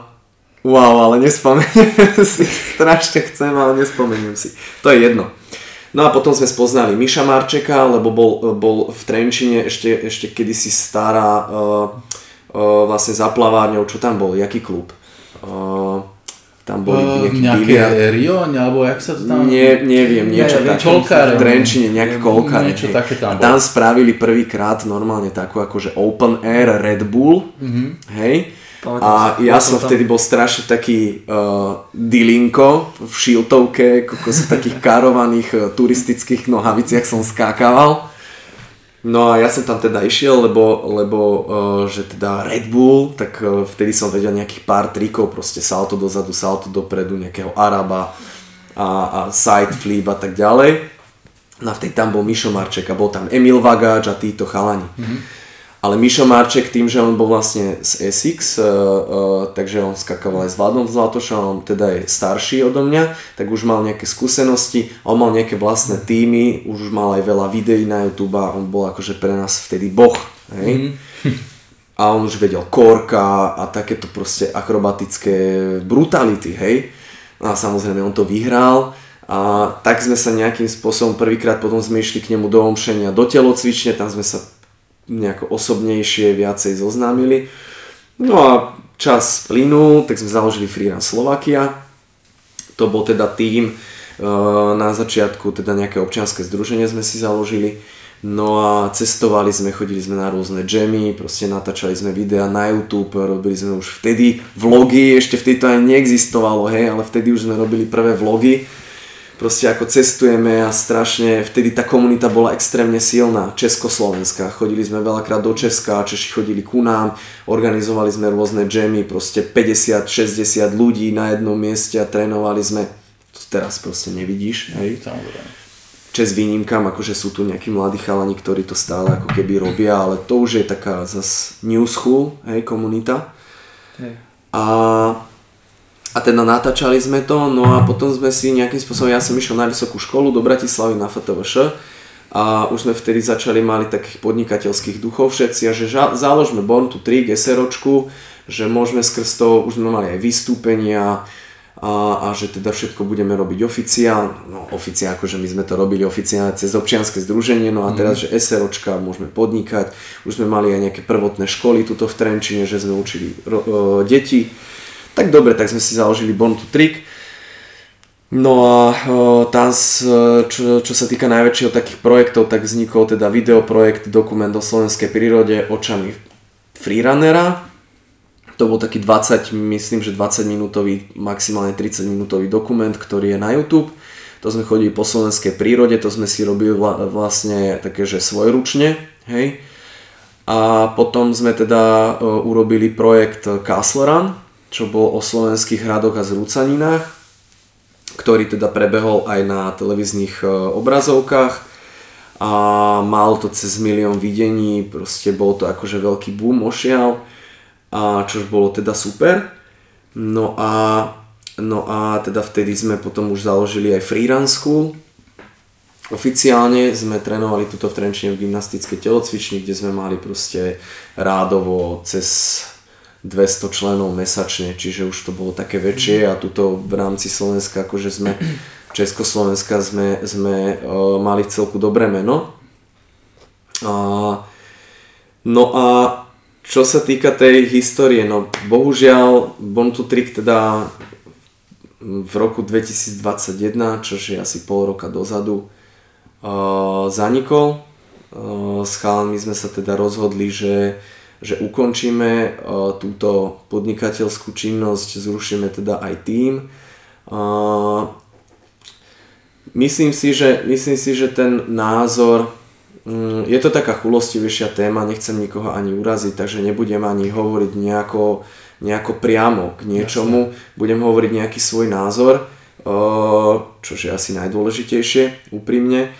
wow, ale nespomeniem si, strašne chcem, ale nespomeniem si. To je jedno. No a potom sme spoznali Miša Marčeka, lebo bol, bol v Trenčine ešte, ešte kedysi stará uh, uh, vlastne za plavárňou, čo tam bol, jaký klub? Uh, tam boli
Uh,
nejaký
nejaké
biliard.
Rio, alebo jak sa to tam...
Nie, neviem, niečo
Neviem,
také.
kolkáre.
V Trenčine, nejaké kolkáre.
Niečo také tam
A
bolo.
tam spravili prvýkrát normálne takú akože open air Red Bull, hej.
Pamätám
A ja
som
vtedy bol strašne taký uh, dilinko v šiltovke, kokos v takých karovaných uh, turistických nohaviciach som skákaval. No a ja som tam teda išiel, lebo, lebo uh, že teda Red Bull, tak uh, vtedy som vedel nejakých pár trikov, proste salto dozadu, salto dopredu, nejakého Araba a, a side flip a tak ďalej. No a vtedy tam bol Mišo Marček a bol tam Emil Vagáč a títo chalani. Mm-hmm. Ale Mišo Marček tým, že on bol vlastne z Essex, uh, uh, takže on skakával aj s Vladom Zlatošom, on teda je starší odo mňa, tak už mal nejaké skúsenosti, on mal nejaké vlastné týmy, už mal aj veľa videí na YouTube a on bol akože pre nás vtedy boh. Hej? a on už vedel korka a takéto proste akrobatické brutality, hej. No a samozrejme on to vyhral a tak sme sa nejakým spôsobom prvýkrát potom sme išli k nemu do omšenia, do telocvične, tam sme sa nejako osobnejšie viacej zoznámili. No a čas plynul, tak sme založili Freerun Slovakia. To bol teda tým, e, na začiatku teda nejaké občianske združenie sme si založili No a cestovali sme, chodili sme na rôzne jammy, proste natáčali sme videa na YouTube, robili sme už vtedy vlogy, ešte vtedy to aj neexistovalo, hej, ale vtedy už sme robili prvé vlogy. Proste ako cestujeme a strašne, vtedy tá komunita bola extrémne silná, Československá. Chodili sme veľakrát do Česka, Češi chodili ku nám, organizovali sme rôzne jammy, proste 50-60 ľudí na jednom mieste a trénovali sme. To teraz proste nevidíš, hej. Čes výnimkám, akože sú tu nejakí mladí chalani, ktorí to stále ako keby robia, ale to už je taká zas new school, hej, komunita. Hej. A, a teda natáčali sme to, no a potom sme si nejakým spôsobom, ja som išiel na vysokú školu do Bratislavy na FTVŠ a už sme vtedy začali mali takých podnikateľských duchov všetci a že ža- záložme Born to Trick, SROčku, že môžeme skrz to, už sme mali aj vystúpenia, a, a že teda všetko budeme robiť oficiálne, no oficiálne, akože my sme to robili oficiálne cez občianske združenie, no a teraz, mm. že SROčka môžeme podnikať, už sme mali aj nejaké prvotné školy tuto v Trenčine, že sme učili ro, o, deti, tak dobre, tak sme si založili Born to Trick, No a tam, čo, čo sa týka najväčšieho takých projektov, tak vznikol teda videoprojekt Dokument o slovenskej prírode očami freerunnera, to bol taký 20, myslím, že 20 minútový, maximálne 30 minútový dokument, ktorý je na YouTube. To sme chodili po slovenskej prírode, to sme si robili vlastne také, že svojručne, hej. A potom sme teda urobili projekt Castle Run, čo bol o slovenských hradoch a zrúcaninách, ktorý teda prebehol aj na televíznych uh, obrazovkách a mal to cez milión videní, proste bol to akože veľký boom ošial a čož bolo teda super. No a, no a teda vtedy sme potom už založili aj Freerun School. Oficiálne sme trénovali tuto v Trenčine v gymnastickej telocvični, kde sme mali proste rádovo cez 200 členov mesačne, čiže už to bolo také väčšie a tuto v rámci Slovenska, akože sme, Československa sme, sme uh, mali celku dobré meno. Uh, no a čo sa týka tej histórie, no bohužiaľ Born to Trick teda v roku 2021, čo je asi pol roka dozadu, uh, zanikol. Uh, s chalami sme sa teda rozhodli, že, že ukončíme uh, túto podnikateľskú činnosť, zrušíme teda aj tým. Uh, myslím, si, že, myslím si, že ten názor Mm, je to taká chulostivejšia téma, nechcem nikoho ani uraziť, takže nebudem ani hovoriť nejako, nejako priamo k niečomu, Jasne. budem hovoriť nejaký svoj názor, čo je asi najdôležitejšie, úprimne.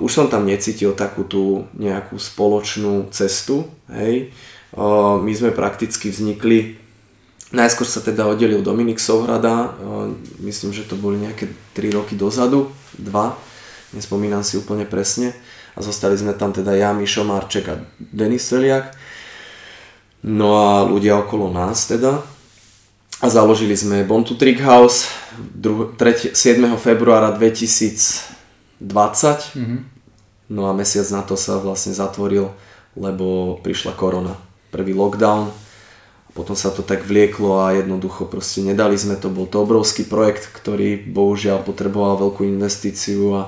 Už som tam necítil takú tú nejakú spoločnú cestu, hej. My sme prakticky vznikli, najskôr sa teda oddelil Dominik Souhrada, myslím, že to boli nejaké 3 roky dozadu, 2, nespomínam si úplne presne a zostali sme tam teda ja, Mišo Marček a Denis Celiak. No a ľudia okolo nás teda. A založili sme Bontu Trick House 7. februára 2020. Mm-hmm. No a mesiac na to sa vlastne zatvoril, lebo prišla korona. Prvý lockdown, potom sa to tak vlieklo a jednoducho proste nedali sme to. Bol to obrovský projekt, ktorý bohužiaľ potreboval veľkú investíciu a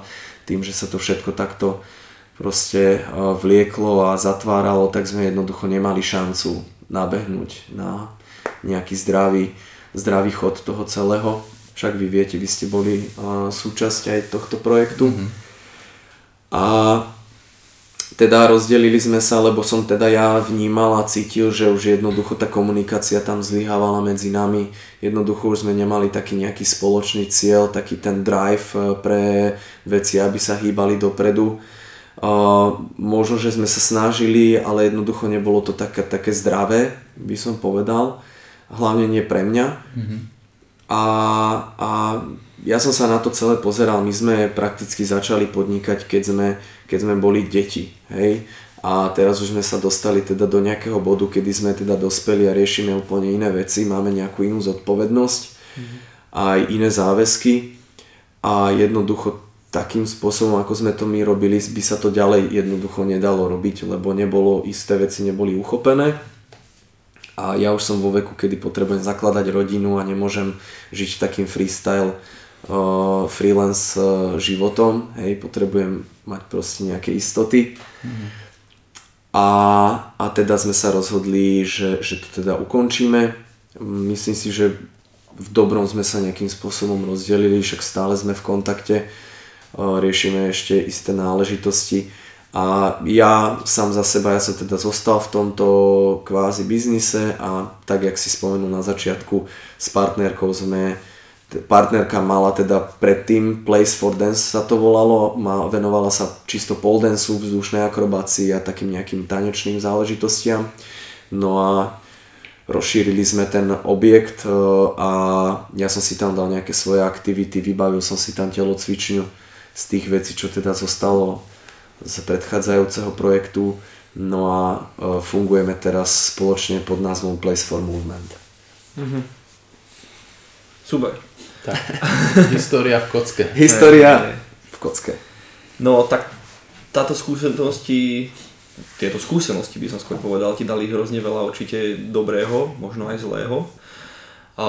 tým, že sa to všetko takto proste vlieklo a zatváralo, tak sme jednoducho nemali šancu nabehnúť na nejaký zdravý, zdravý chod toho celého. Však vy viete, vy ste boli súčasť aj tohto projektu. Mm-hmm. A teda rozdelili sme sa, lebo som teda ja vnímal a cítil, že už jednoducho tá komunikácia tam zlyhávala medzi nami. Jednoducho už sme nemali taký nejaký spoločný cieľ, taký ten drive e, pre veci, aby sa hýbali dopredu možno, že sme sa snažili, ale jednoducho nebolo to také, také zdravé, by som povedal. Hlavne nie pre mňa. Mm-hmm. A, a ja som sa na to celé pozeral. My sme prakticky začali podnikať, keď sme, keď sme boli deti. Hej? a teraz už sme sa dostali teda do nejakého bodu, kedy sme teda dospeli a riešime úplne iné veci, máme nejakú inú zodpovednosť, mm-hmm. aj iné záväzky a jednoducho takým spôsobom, ako sme to my robili, by sa to ďalej jednoducho nedalo robiť, lebo nebolo, isté veci neboli uchopené a ja už som vo veku, kedy potrebujem zakladať rodinu a nemôžem žiť takým freestyle uh, freelance uh, životom, hej, potrebujem mať proste nejaké istoty. Mm-hmm a, a teda sme sa rozhodli, že, že to teda ukončíme. Myslím si, že v dobrom sme sa nejakým spôsobom rozdelili, však stále sme v kontakte, riešime ešte isté náležitosti. A ja sám za seba, ja som teda zostal v tomto kvázi biznise a tak, jak si spomenul na začiatku, s partnerkou sme partnerka mala teda predtým Place for Dance sa to volalo, má, venovala sa čisto pole dance, vzdušnej akrobácii a takým nejakým tanečným záležitostiam. No a rozšírili sme ten objekt e, a ja som si tam dal nejaké svoje aktivity, vybavil som si tam telocvičňu z tých vecí, čo teda zostalo z predchádzajúceho projektu. No a e, fungujeme teraz spoločne pod názvom Place for Movement. Mm-hmm.
Super.
Tak, história v kocke.
História v kocke.
No tak táto skúsenosti, tieto skúsenosti by som skôr povedal, ti dali hrozne veľa určite dobrého, možno aj zlého. A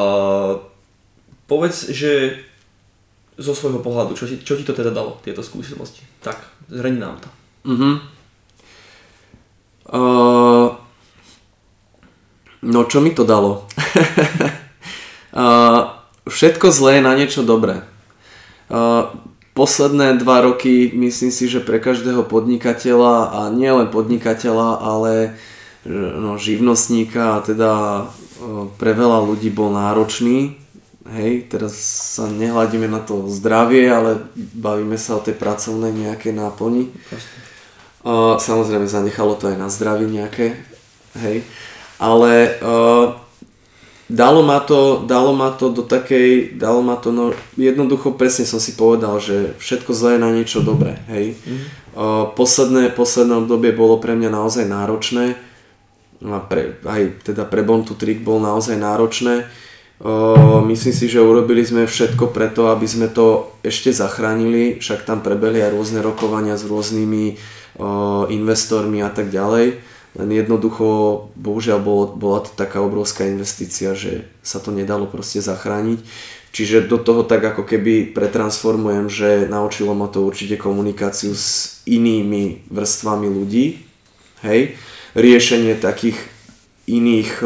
povedz, že zo svojho pohľadu, čo, ti, čo ti to teda dalo, tieto skúsenosti? Tak, zreni nám to. Uh-huh.
Uh, no čo mi to dalo? uh, všetko zlé je na niečo dobré. Posledné dva roky myslím si, že pre každého podnikateľa a nielen podnikateľa, ale no, živnostníka a teda pre veľa ľudí bol náročný. Hej, teraz sa nehľadíme na to zdravie, ale bavíme sa o tej pracovnej nejakej náplni. Samozrejme zanechalo to aj na zdraví nejaké, hej. Ale uh, dalo ma to, dalo ma to do takej, dalo ma to, no jednoducho presne som si povedal, že všetko zlé je na niečo dobré, hej. Uh, posledné, posledné obdobie bolo pre mňa naozaj náročné, a pre, aj teda pre Born to Trick bol naozaj náročné. Myslím si, že urobili sme všetko preto, aby sme to ešte zachránili, však tam prebehli aj rôzne rokovania s rôznymi investormi a tak ďalej len jednoducho, bohužiaľ bolo, bola to taká obrovská investícia, že sa to nedalo proste zachrániť. Čiže do toho tak ako keby pretransformujem, že naučilo ma to určite komunikáciu s inými vrstvami ľudí, hej, riešenie takých iných,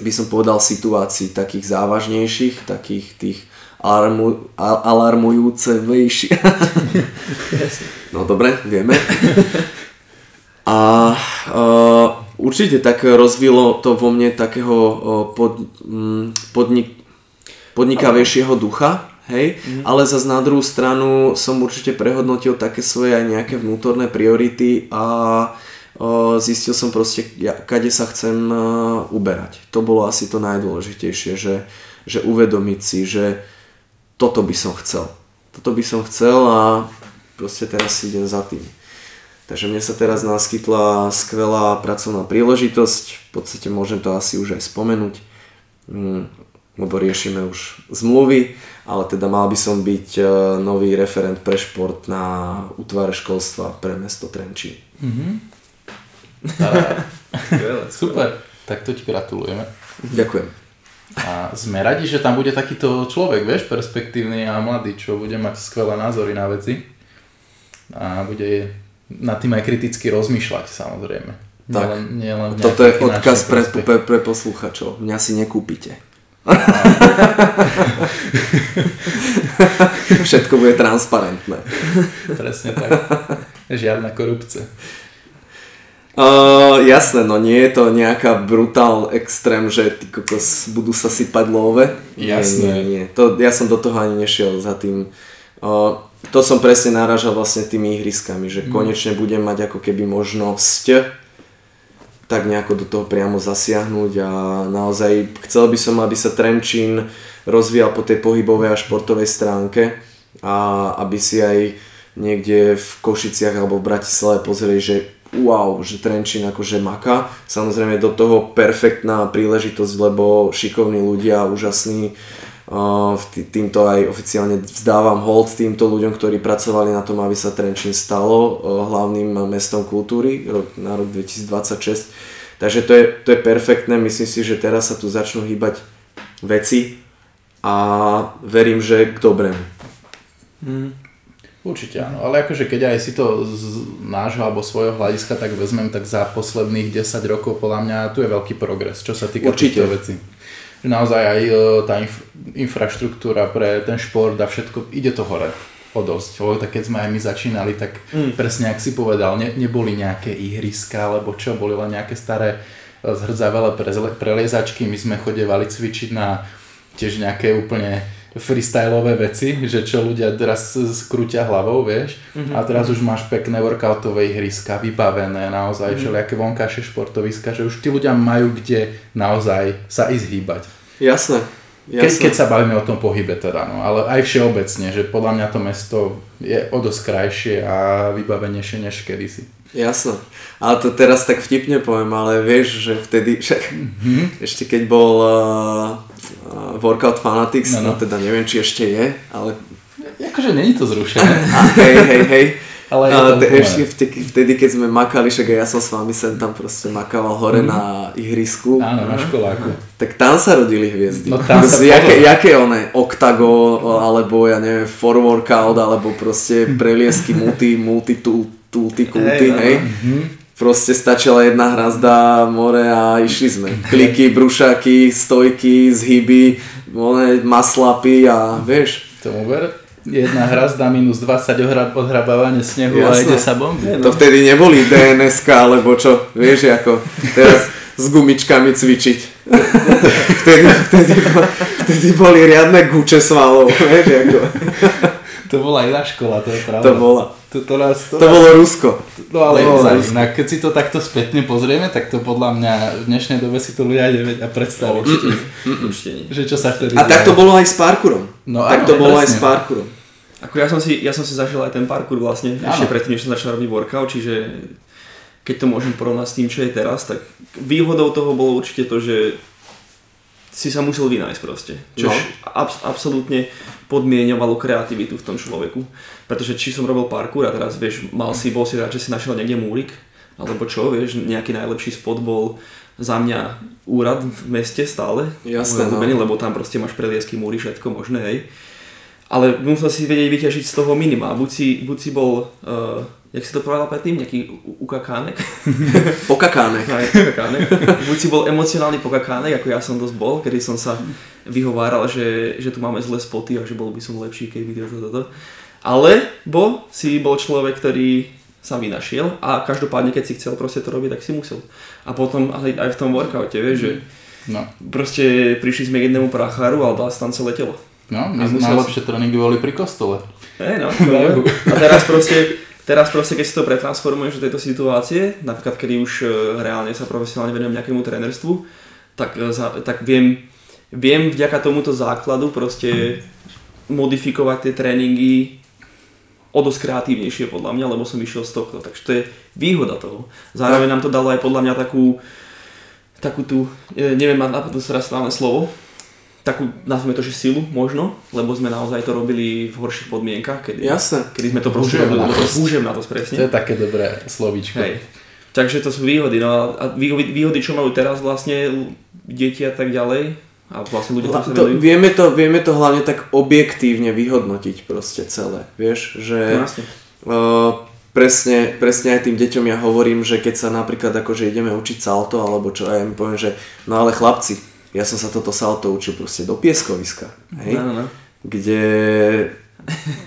by som povedal, situácií, takých závažnejších, takých tých alarmu, alarmujúce vejšie. no dobre, vieme. A uh, určite tak rozvilo to vo mne takého uh, pod, um, podnik, podnikavejšieho ducha, hej, mm. ale zase na druhú stranu som určite prehodnotil také svoje aj nejaké vnútorné priority a zistil som proste, ja, kade sa chcem uh, uberať. To bolo asi to najdôležitejšie, že, že uvedomiť si, že toto by som chcel. Toto by som chcel a proste teraz idem za tým. Takže mne sa teraz naskytla skvelá pracovná príležitosť, v podstate môžem to asi už aj spomenúť, mm, lebo riešime už zmluvy, ale teda mal by som byť e, nový referent pre šport na útvare školstva pre mesto Trenčín. Mm-hmm.
Super, tak to ti gratulujeme.
Ďakujem.
A sme radi, že tam bude takýto človek, vieš, perspektívny a mladý, čo bude mať skvelé názory na veci a bude nad tým aj kriticky rozmýšľať samozrejme.
Tak, nielen, nielen toto je odkaz pre, pre, pre posluchačov. Mňa si nekúpite. Všetko bude transparentné.
Presne tak. Žiadna korupcia.
Uh, jasné, no nie je to nejaká brutál extrém, že ty kokos budú sa sypať love.
Jasné.
Nie, nie, nie. To, ja som do toho ani nešiel za tým. Uh, to som presne náražal vlastne tými ihriskami, že mm. konečne budem mať ako keby možnosť tak nejako do toho priamo zasiahnuť a naozaj chcel by som, aby sa Trenčín rozvíjal po tej pohybovej a športovej stránke a aby si aj niekde v Košiciach alebo v Bratislave pozreli, že wow, že Trenčín akože maka. Samozrejme do toho perfektná príležitosť, lebo šikovní ľudia, úžasní. Týmto aj oficiálne vzdávam hold týmto ľuďom, ktorí pracovali na tom, aby sa Trenčín stalo uh, hlavným mestom kultúry na rok 2026. Takže to je, to je perfektné, myslím si, že teraz sa tu začnú hýbať veci a verím, že k dobrému.
Mm. Určite áno, ale akože keď aj si to z nášho alebo svojho hľadiska tak vezmem, tak za posledných 10 rokov podľa mňa tu je veľký progres, čo sa týka
Určite.
týchto vecí. Naozaj aj e, tá inf- infraštruktúra pre ten šport a všetko, ide to hore o dosť. Lebo tak keď sme aj my začínali, tak mm. presne ak si povedal, ne, neboli nejaké ihriska, alebo čo, boli len nejaké staré e, zhrdzavelé preliezačky, my sme chodevali cvičiť na tiež nejaké úplne freestyleové veci, že čo ľudia teraz skrútia hlavou, vieš. Mm-hmm. A teraz už máš pekné workoutové ihriska, vybavené, naozaj mm-hmm. všelijaké vonkajšie športoviska, že už tí ľudia majú kde naozaj sa ísť hýbať.
Jasné.
Jasné. Keď, sa bavíme o tom pohybe teda, no, ale aj všeobecne, že podľa mňa to mesto je o dosť krajšie a vybavenejšie než kedysi.
Jasné. Ale to teraz tak vtipne poviem, ale vieš, že vtedy, však mm-hmm. ešte keď bol uh, uh, Workout Fanatics, no, no. no teda neviem, či ešte je, ale...
Akože není to zrušené.
Hej, hej, hej. Ale je to ešte vtedy, vtedy, keď sme makali, však ja som s vami sem tam proste makával hore mm. na ihrisku.
Áno, na školáku.
Tak tam sa rodili hviezdy.
No tam sa
jaké, jaké one, Octago, alebo ja neviem, for workout, alebo proste preliesky multi, multi, tulty, kulty, hej. hej. Mm-hmm proste stačila jedna hrazda, more a išli sme. Kliky, brušaky, stojky, zhyby, one, maslapy a vieš.
Tomu ver, jedna hrazda minus 20 odhrabávanie snehu Jasne. a ide sa bomby.
No. To vtedy neboli DNS alebo čo, vieš, ako teraz s gumičkami cvičiť. vtedy, vtedy, vtedy boli riadne guče svalov, vieš, ako.
To bola iná škola, to je pravda.
To bola.
To, to, nás,
to, to bolo Rusko.
No ale to bolo inak, keď si to takto spätne pozrieme, tak to podľa mňa v dnešnej dobe si to ľudia nevedia predstaviť. Určite,
určite nie.
Že čo sa vtedy
A tak to bolo aj s parkourom.
No,
tak
áno,
to bolo
presne.
aj s parkourom.
Ako ja som si, ja som si zažil aj ten parkour vlastne, ano. ešte predtým, než som začal robiť workout, čiže keď to môžem porovnať s tým, čo je teraz, tak výhodou toho bolo určite to, že si sa musel vynájsť proste. Čo no. ab- absolútne podmienovalo kreativitu v tom človeku. Pretože či som robil parkour a teraz vieš, mal si, bol si rád, že si našiel niekde múrik, alebo čo, vieš, nejaký najlepší spot bol za mňa úrad v meste stále.
Jasné,
no. lebo tam proste máš preliesky, múry, všetko možné, hej. Ale musel si vedieť vyťažiť z toho minima. Buď si, buď si bol uh, jak si to povedal predtým, nejaký ukakánek?
pokakánek.
Aj, pokakánek. Buď si bol emocionálny pokakánek, ako ja som dosť bol, kedy som sa vyhováral, že, že tu máme zlé spoty a že bol by som lepší, keby toto, toto. Ale bo si bol človek, ktorý sa vynašiel a každopádne, keď si chcel proste to robiť, tak si musel. A potom aj, aj v tom workoute, vieš, že no. proste prišli sme k jednému pracháru, ale dal sa tam celé telo.
No, my najlepšie si... tréningy boli pri kostole.
Hej, no. a teraz proste Teraz proste, keď si to pretransformuješ do tejto situácie, napríklad kedy už e, reálne sa profesionálne venujem nejakému trénerstvu, tak, e, tak viem, viem vďaka tomuto základu proste modifikovať tie tréningy o dosť kreatívnejšie podľa mňa, lebo som išiel z tohto. Takže to je výhoda toho. Zároveň nám to dalo aj podľa mňa takú, takú tú, e, neviem, napadlo sa správne slovo, takú, nazvime to, že silu možno, lebo sme naozaj to robili v horších podmienkach, kedy,
Jasne.
kedy sme to proste robili na to, presne.
To je také dobré slovíčko.
Hej. Takže to sú výhody. No a výhody, výhody, čo majú teraz vlastne deti a tak ďalej, a vlastne ľudia
to, to, vieme, to, vieme to hlavne tak objektívne vyhodnotiť proste celé, vieš, že no, uh, presne, presne aj tým deťom ja hovorím, že keď sa napríklad akože ideme učiť salto alebo čo, ja im poviem, že no ale chlapci, ja som sa toto salto učil proste do pieskoviska, hej?
No, no.
kde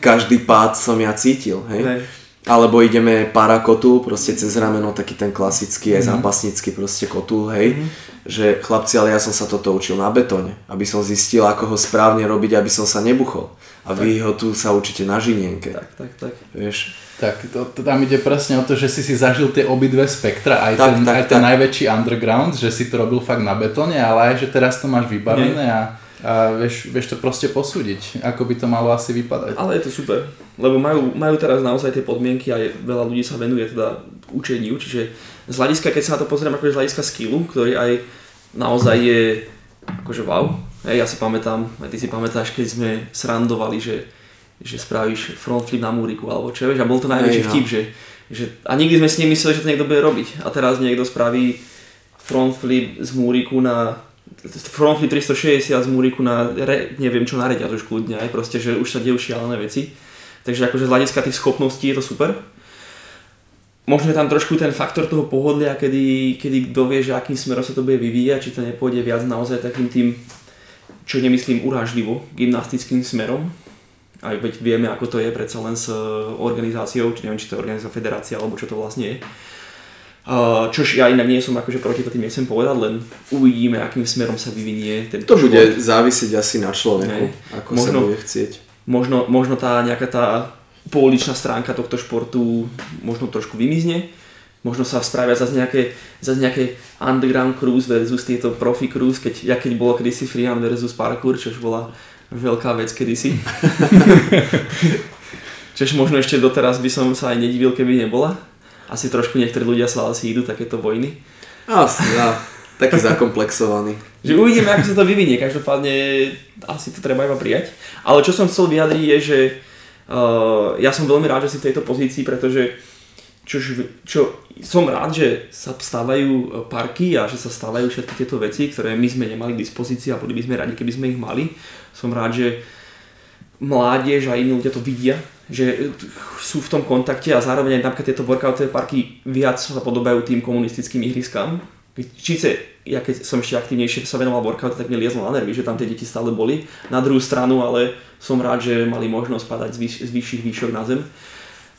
každý pád som ja cítil, hej? hej. Alebo ideme parakotul, proste cez rameno, taký ten klasický, mm-hmm. aj zápasnícky proste kotul, hej. Mm-hmm. Že chlapci, ale ja som sa toto učil na betóne, aby som zistil, ako ho správne robiť, aby som sa nebuchol. A tak. vy ho tu sa učíte na žinienke.
Tak, tak, tak.
Vieš?
Tak to, to tam ide presne o to, že si si zažil tie obidve spektra, aj, tak, ten, tak, aj ten tak. najväčší underground, že si to robil fakt na betóne, ale aj, že teraz to máš vybavené a, a vieš, vieš to proste posúdiť, ako by to malo asi vypadať.
Ale je to super, lebo majú, majú teraz naozaj tie podmienky a veľa ľudí sa venuje teda učeniu, čiže z hľadiska, keď sa na to pozriem ako z hľadiska skillu, ktorý aj naozaj je akože wow. Hej, ja si pamätám, aj ty si pamätáš, keď sme srandovali, že, že spravíš front flip na múriku alebo čo, vieš, a bol to najväčší
Hej, no.
vtip, že, že, a nikdy sme si nemysleli, že to niekto bude robiť. A teraz niekto spraví front flip z múriku na front flip 360 z múriku na re, neviem čo na reťaz už kľudne aj proste, že už sa dejú šialené veci. Takže akože z hľadiska tých schopností je to super. Možno je tam trošku ten faktor toho pohodlia, kedy, kedy kto vie, že akým smerom sa to bude vyvíjať, či to nepôjde viac naozaj takým tým, čo nemyslím urážlivo, gymnastickým smerom. Aj veď vieme, ako to je predsa len s organizáciou, či neviem, či to je organizácia federácia, alebo čo to vlastne je. Uh, čož ja inak nie som akože proti to tým nechcem povedať, len uvidíme, akým smerom sa vyvinie ten
To bude závisieť asi na človeku,
Hej.
ako
Možno-
sa bude chcieť.
možno, možno tá nejaká tá pouličná stránka tohto športu možno trošku vymizne. Možno sa spravia zase nejaké, zase nejaké underground cruise versus tieto profi cruise, keď, ja keď bolo kedysi freehand versus parkour, čož bola veľká vec kedysi. čož možno ešte doteraz by som sa aj nedivil, keby nebola. Asi trošku niektorí ľudia sa asi idú takéto vojny.
Asi, ja, taký zakomplexovaný.
Že uvidíme, ako sa to vyvinie. Každopádne asi to treba iba prijať. Ale čo som chcel vyjadriť je, že ja som veľmi rád, že si v tejto pozícii, pretože čo, čo, som rád, že sa stávajú parky a že sa stávajú všetky tieto veci, ktoré my sme nemali k dispozícii a boli by sme radi, keby sme ich mali. Som rád, že mládež a iní ľudia to vidia, že sú v tom kontakte a zároveň aj napríklad tieto workoutové parky viac sa podobajú tým komunistickým ihriskám. Čiže ja keď som ešte aktívnejšie sa venoval workoutu, tak mi liezlo na nervy, že tam tie deti stále boli. Na druhú stranu, ale som rád, že mali možnosť padať z, vyš- z vyšších výšok na zem.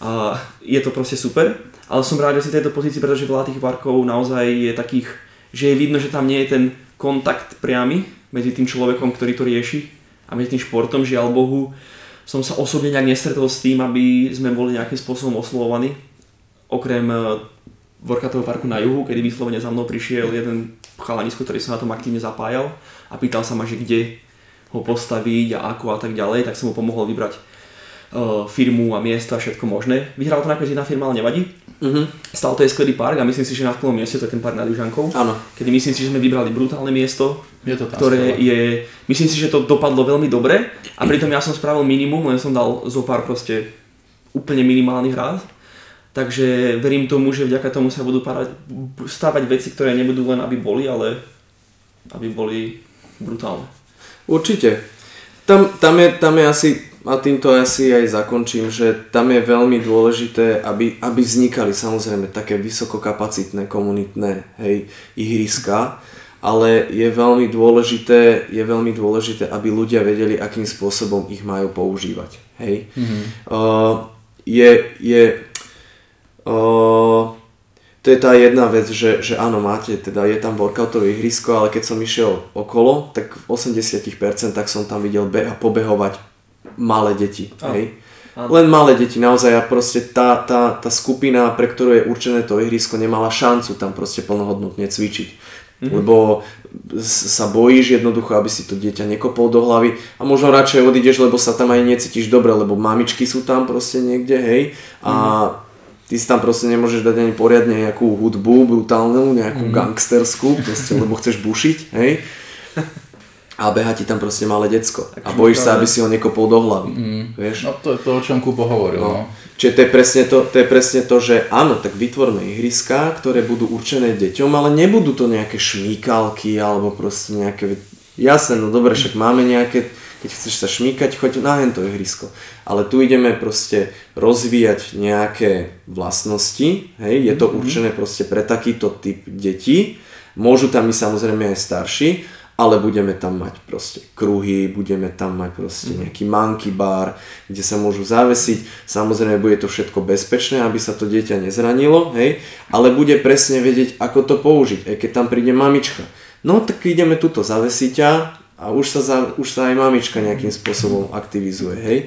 A je to proste super, ale som rád, že si tejto pozícii, pretože veľa tých parkov naozaj je takých, že je vidno, že tam nie je ten kontakt priamy medzi tým človekom, ktorý to rieši a medzi tým športom, žiaľ Bohu, som sa osobne nejak nestretol s tým, aby sme boli nejakým spôsobom oslovovaní. Okrem workoutového parku na juhu, kedy vyslovene za mnou prišiel jeden chalanisko, ktorý sa na tom aktívne zapájal a pýtal sa ma, že kde ho postaviť a ako a tak ďalej, tak som mu pomohol vybrať uh, firmu a miesto a všetko možné. Vyhrala to nakoniec jedna firma, ale nevadí.
Mhm.
Stále to je skvelý park a myslím si, že na skvelom mieste to je ten park nad Južankou.
Áno.
Kedy myslím si, že sme vybrali brutálne miesto,
Je to
ktoré
skvelé.
je, myslím si, že to dopadlo veľmi dobre a pritom ja som spravil minimum, len som dal zo pár proste úplne minimálnych rád. Takže verím tomu, že vďaka tomu sa budú parať, stávať veci, ktoré nebudú len aby boli, ale aby boli brutálne.
Určite. Tam, tam, je, tam je asi, a týmto asi aj zakončím, že tam je veľmi dôležité, aby, aby vznikali samozrejme také vysokokapacitné komunitné hej, ihriska, ale je veľmi dôležité, je veľmi dôležité, aby ľudia vedeli, akým spôsobom ich majú používať. Hej. Mm-hmm. Uh, je, je uh, to je tá jedna vec, že, že áno, máte, teda je tam workoutové ihrisko, ale keď som išiel okolo, tak v 80% tak som tam videl beha, pobehovať malé deti.
Áno.
Hej? Len malé deti, naozaj a proste tá, tá, tá skupina, pre ktorú je určené to ihrisko, nemala šancu tam proste plnohodnotne cvičiť. Mm-hmm. Lebo sa bojíš jednoducho, aby si to dieťa nekopol do hlavy a možno radšej odídeš, lebo sa tam aj necítiš dobre, lebo mamičky sú tam proste niekde, hej, a ty si tam proste nemôžeš dať ani poriadne nejakú hudbu brutálnu, nejakú mm. gangsterskú, proste, lebo chceš bušiť, hej. A beha ti tam proste malé decko. A
Takže
bojíš sa, aby si ho nekopol do hlavy.
Mm.
Vieš?
No to je to, o čom Kubo hovoril. No.
No. Čiže to je, presne to, to je presne to, že áno, tak vytvorme ihriská, ktoré budú určené deťom, ale nebudú to nejaké šmíkalky alebo proste nejaké... Jasné, no dobre, však máme nejaké... Keď chceš sa šmíkať, choď na hento ihrisko. Ale tu ideme proste rozvíjať nejaké vlastnosti, hej, je to určené proste pre takýto typ detí. Môžu tam byť samozrejme aj starší, ale budeme tam mať proste kruhy, budeme tam mať proste nejaký monkey bar, kde sa môžu zavesiť. Samozrejme bude to všetko bezpečné, aby sa to dieťa nezranilo, hej, ale bude presne vedieť, ako to použiť, aj keď tam príde mamička. No tak ideme tuto zavesiť ťa a už sa, za, už sa aj mamička nejakým spôsobom aktivizuje, hej.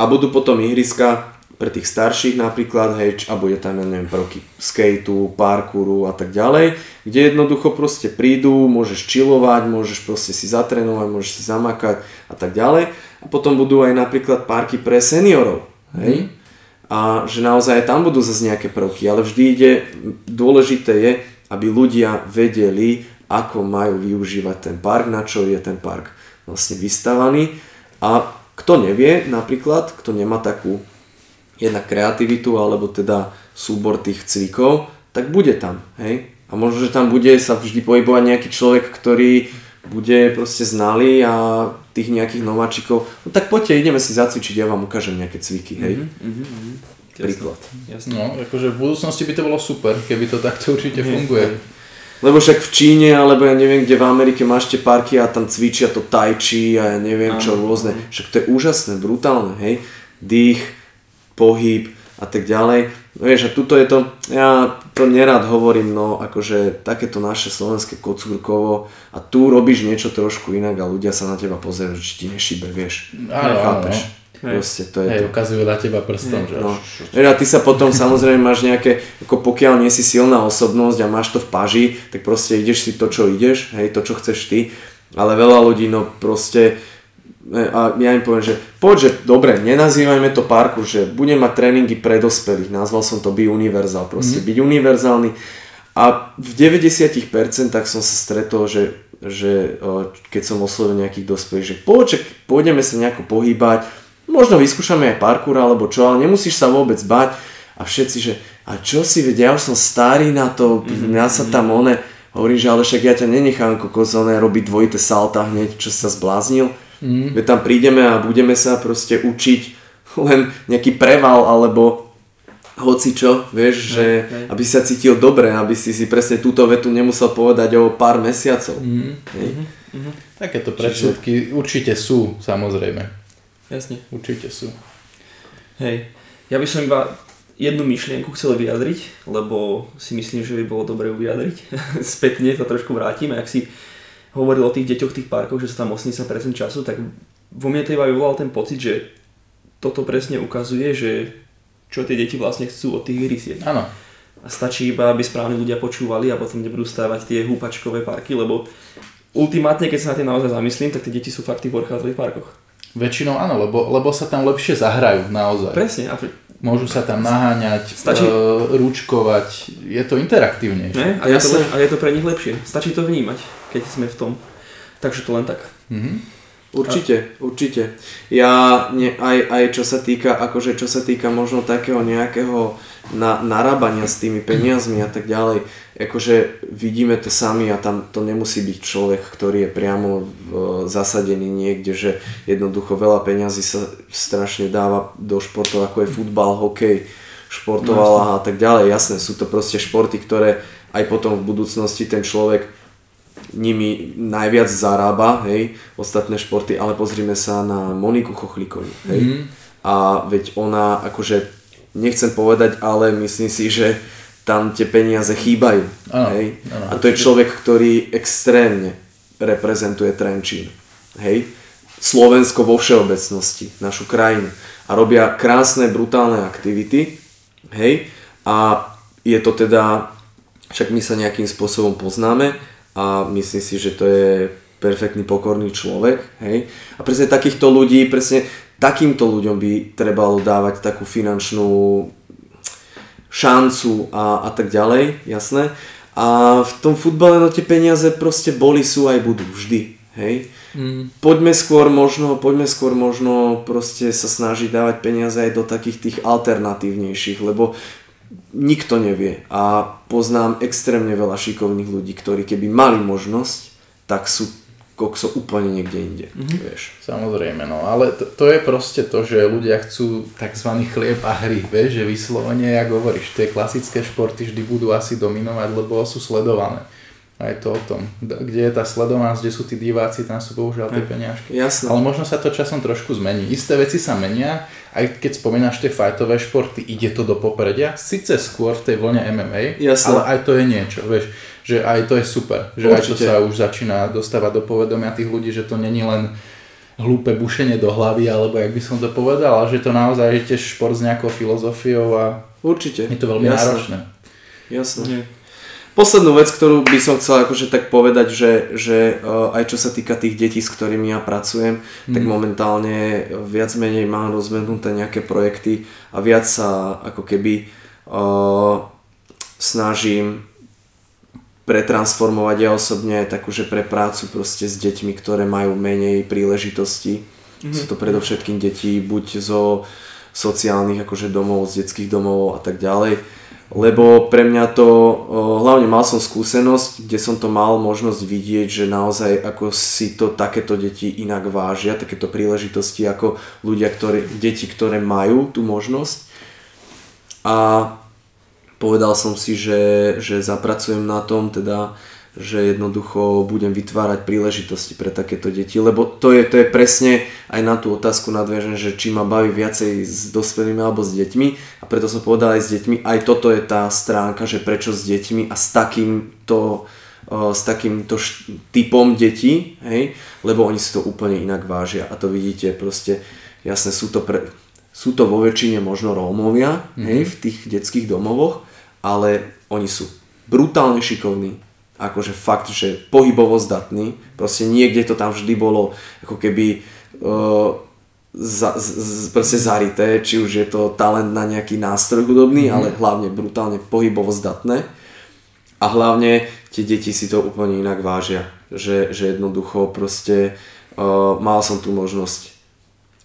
A budú potom ihriska pre tých starších napríklad, hej, a bude tam, ja neviem, prvky skateu, parkouru a tak ďalej, kde jednoducho proste prídu, môžeš chillovať, môžeš proste si zatrénovať, môžeš si zamakať a tak ďalej. A potom budú aj napríklad parky pre seniorov, hej. a že naozaj tam budú zase nejaké prvky, ale vždy ide, dôležité je, aby ľudia vedeli, ako majú využívať ten park, na čo je ten park vlastne vystavaný a kto nevie napríklad, kto nemá takú jednak kreativitu alebo teda súbor tých cvikov, tak bude tam, hej. A možno, že tam bude sa vždy pohybovať nejaký človek, ktorý bude proste znalý a tých nejakých nováčikov, no tak poďte, ideme si zacvičiť, ja vám ukážem nejaké cviky, hej. Mm-hmm, mm-hmm. Príklad.
Jasne. No, akože v budúcnosti by to bolo super, keby to takto určite funguje.
Lebo však v Číne, alebo ja neviem, kde v Amerike máš tie parky a tam cvičia to tai chi a ja neviem čo rôzne. Však to je úžasné, brutálne, hej. Dých, pohyb a tak ďalej. No vieš, a tuto je to, ja to nerád hovorím, no akože takéto naše slovenské kocúrkovo a tu robíš niečo trošku inak a ľudia sa na teba pozerajú, že ti nešibe, vieš.
Áno,
Chápeš?
áno.
Proste to je
Hej,
to.
ukazujú na teba prstom, že
No. Vieš, A ty sa potom samozrejme máš nejaké, ako pokiaľ nie si silná osobnosť a máš to v paži, tak proste ideš si to, čo ideš, hej, to, čo chceš ty. Ale veľa ľudí, no proste, e, a ja im poviem, že poď, že dobre, nenazývajme to parku, že budem mať tréningy pre dospelých, nazval som to Be Universal, proste mm. byť univerzálny. A v 90% som sa stretol, že, že e, keď som oslovil nejakých dospelých, že poď, že pôjdeme sa nejako pohybať, možno vyskúšame aj parkour alebo čo, ale nemusíš sa vôbec bať. A všetci, že a čo si vedia, ja už som starý na to, mm-hmm. ja sa tam one, hovorím, že ale však ja ťa nenechám kokos one robiť dvojité salta hneď, čo sa zbláznil. Mm-hmm. Veď tam prídeme a budeme sa proste učiť len nejaký preval alebo hoci čo, vieš, že aby si sa cítil dobre, aby si si presne túto vetu nemusel povedať o pár mesiacov.
Mhm.
Hej.
Takéto predsudky určite sú, samozrejme.
Jasne.
Určite sú.
Hej. Ja by som iba jednu myšlienku chcel vyjadriť, lebo si myslím, že by bolo dobre ju vyjadriť. Spätne sa trošku vrátime. Ak si hovoril o tých deťoch v tých parkoch, že sa tam 80% času, tak vo mne to iba vyvolal ten pocit, že toto presne ukazuje, že čo tie deti vlastne chcú od tých ihriesiek.
Áno.
A stačí iba, aby správni ľudia počúvali a potom nebudú stávať tie húpačkové parky, lebo ultimátne, keď sa na tým naozaj zamyslím, tak tie deti sú fakt v tých parkoch.
Väčšinou áno, lebo, lebo sa tam lepšie zahrajú naozaj.
Presne. A pre...
Môžu sa tam naháňať,
Stačí-
e, rúčkovať, je to interaktívnejšie.
Ne? A, je to, a je to pre nich lepšie. Stačí to vnímať, keď sme v tom. Takže to len tak.
Mhm.
Určite, určite. Ja ne, aj, aj čo sa týka, akože čo sa týka možno takého nejakého na, narábania s tými peniazmi a tak ďalej, akože vidíme to sami a tam to nemusí byť človek, ktorý je priamo v, zasadený niekde, že jednoducho veľa peňazí sa strašne dáva do športov, ako je futbal, hokej, športová a tak ďalej. Jasné, sú to proste športy, ktoré aj potom v budúcnosti ten človek nimi najviac zarába, hej, ostatné športy, ale pozrime sa na Moniku Chochlíkovú, hej.
Mhm.
A veď ona, akože, nechcem povedať, ale myslím si, že tam tie peniaze chýbajú,
Áno,
hej.
áno,
A to je človek, ktorý extrémne reprezentuje Trenčín, hej. Slovensko vo všeobecnosti, našu krajinu. A robia krásne, brutálne aktivity, hej. A je to teda, však my sa nejakým spôsobom poznáme a myslím si, že to je perfektný pokorný človek, hej. A presne takýchto ľudí, presne takýmto ľuďom by trebalo dávať takú finančnú šancu a, a tak ďalej, jasné. A v tom futbale no tie peniaze proste boli, sú aj budú, vždy, hej.
Mm.
Poďme skôr možno, poďme skôr možno proste sa snažiť dávať peniaze aj do takých tých alternatívnejších, lebo nikto nevie a poznám extrémne veľa šikovných ľudí, ktorí keby mali možnosť, tak sú kokso úplne niekde inde, mm-hmm. vieš.
Samozrejme, no ale to, to je proste to, že ľudia chcú tzv. chlieb a hry, vieš, že vyslovene, jak hovoríš, tie klasické športy vždy budú asi dominovať, lebo sú sledované. A je to o tom. Kde je tá sledovanosť, kde sú tí diváci, tam sú bohužiaľ tie peniažky.
Jasné.
Ale možno sa to časom trošku zmení. Isté veci sa menia, aj keď spomínaš tie fightové športy, ide to do popredia, síce skôr v tej vlne MMA,
Jasné.
ale aj to je niečo, vieš, že aj to je super, že aj to
Určite.
sa už začína dostávať do povedomia tých ľudí, že to není len hlúpe bušenie do hlavy, alebo jak by som to povedal, ale že to naozaj je tiež šport s nejakou filozofiou a
Určite.
je to veľmi
Jasné.
náročné.
Jasné.
Nie.
poslednú vec, ktorú by som chcel akože tak povedať, že, že uh, aj čo sa týka tých detí, s ktorými ja pracujem, mm. tak momentálne viac menej mám rozbenuté nejaké projekty a viac sa ako keby uh, snažím pretransformovať ja osobne aj takú, že pre prácu proste s deťmi, ktoré majú menej príležitosti. Mm-hmm. Sú to predovšetkým deti buď zo sociálnych akože domov, z detských domov a tak ďalej. Lebo pre mňa to, hlavne mal som skúsenosť, kde som to mal možnosť vidieť, že naozaj ako si to takéto deti inak vážia, takéto príležitosti ako ľudia, ktorí, deti, ktoré majú tú možnosť. A povedal som si, že, že zapracujem na tom, teda, že jednoducho budem vytvárať príležitosti pre takéto deti, lebo to je, to je presne aj na tú otázku nadviažen, že či ma baví viacej s dospelými alebo s deťmi. A preto som povedal aj s deťmi, aj toto je tá stránka, že prečo s deťmi a s takýmto s takýmto typom detí, hej, lebo oni si to úplne inak vážia. A to vidíte proste, jasne sú to, pre, sú to vo väčšine možno Rómovia, mm-hmm. hej, v tých detských domovoch, ale oni sú brutálne šikovní, akože fakt, že pohybovo zdatní, proste niekde to tam vždy bolo ako keby uh, za, z, proste zarité, či už je to talent na nejaký nástroj hudobný, mm. ale hlavne brutálne pohybovo zdatné a hlavne tie deti si to úplne inak vážia, že, že jednoducho proste uh, mal som tu možnosť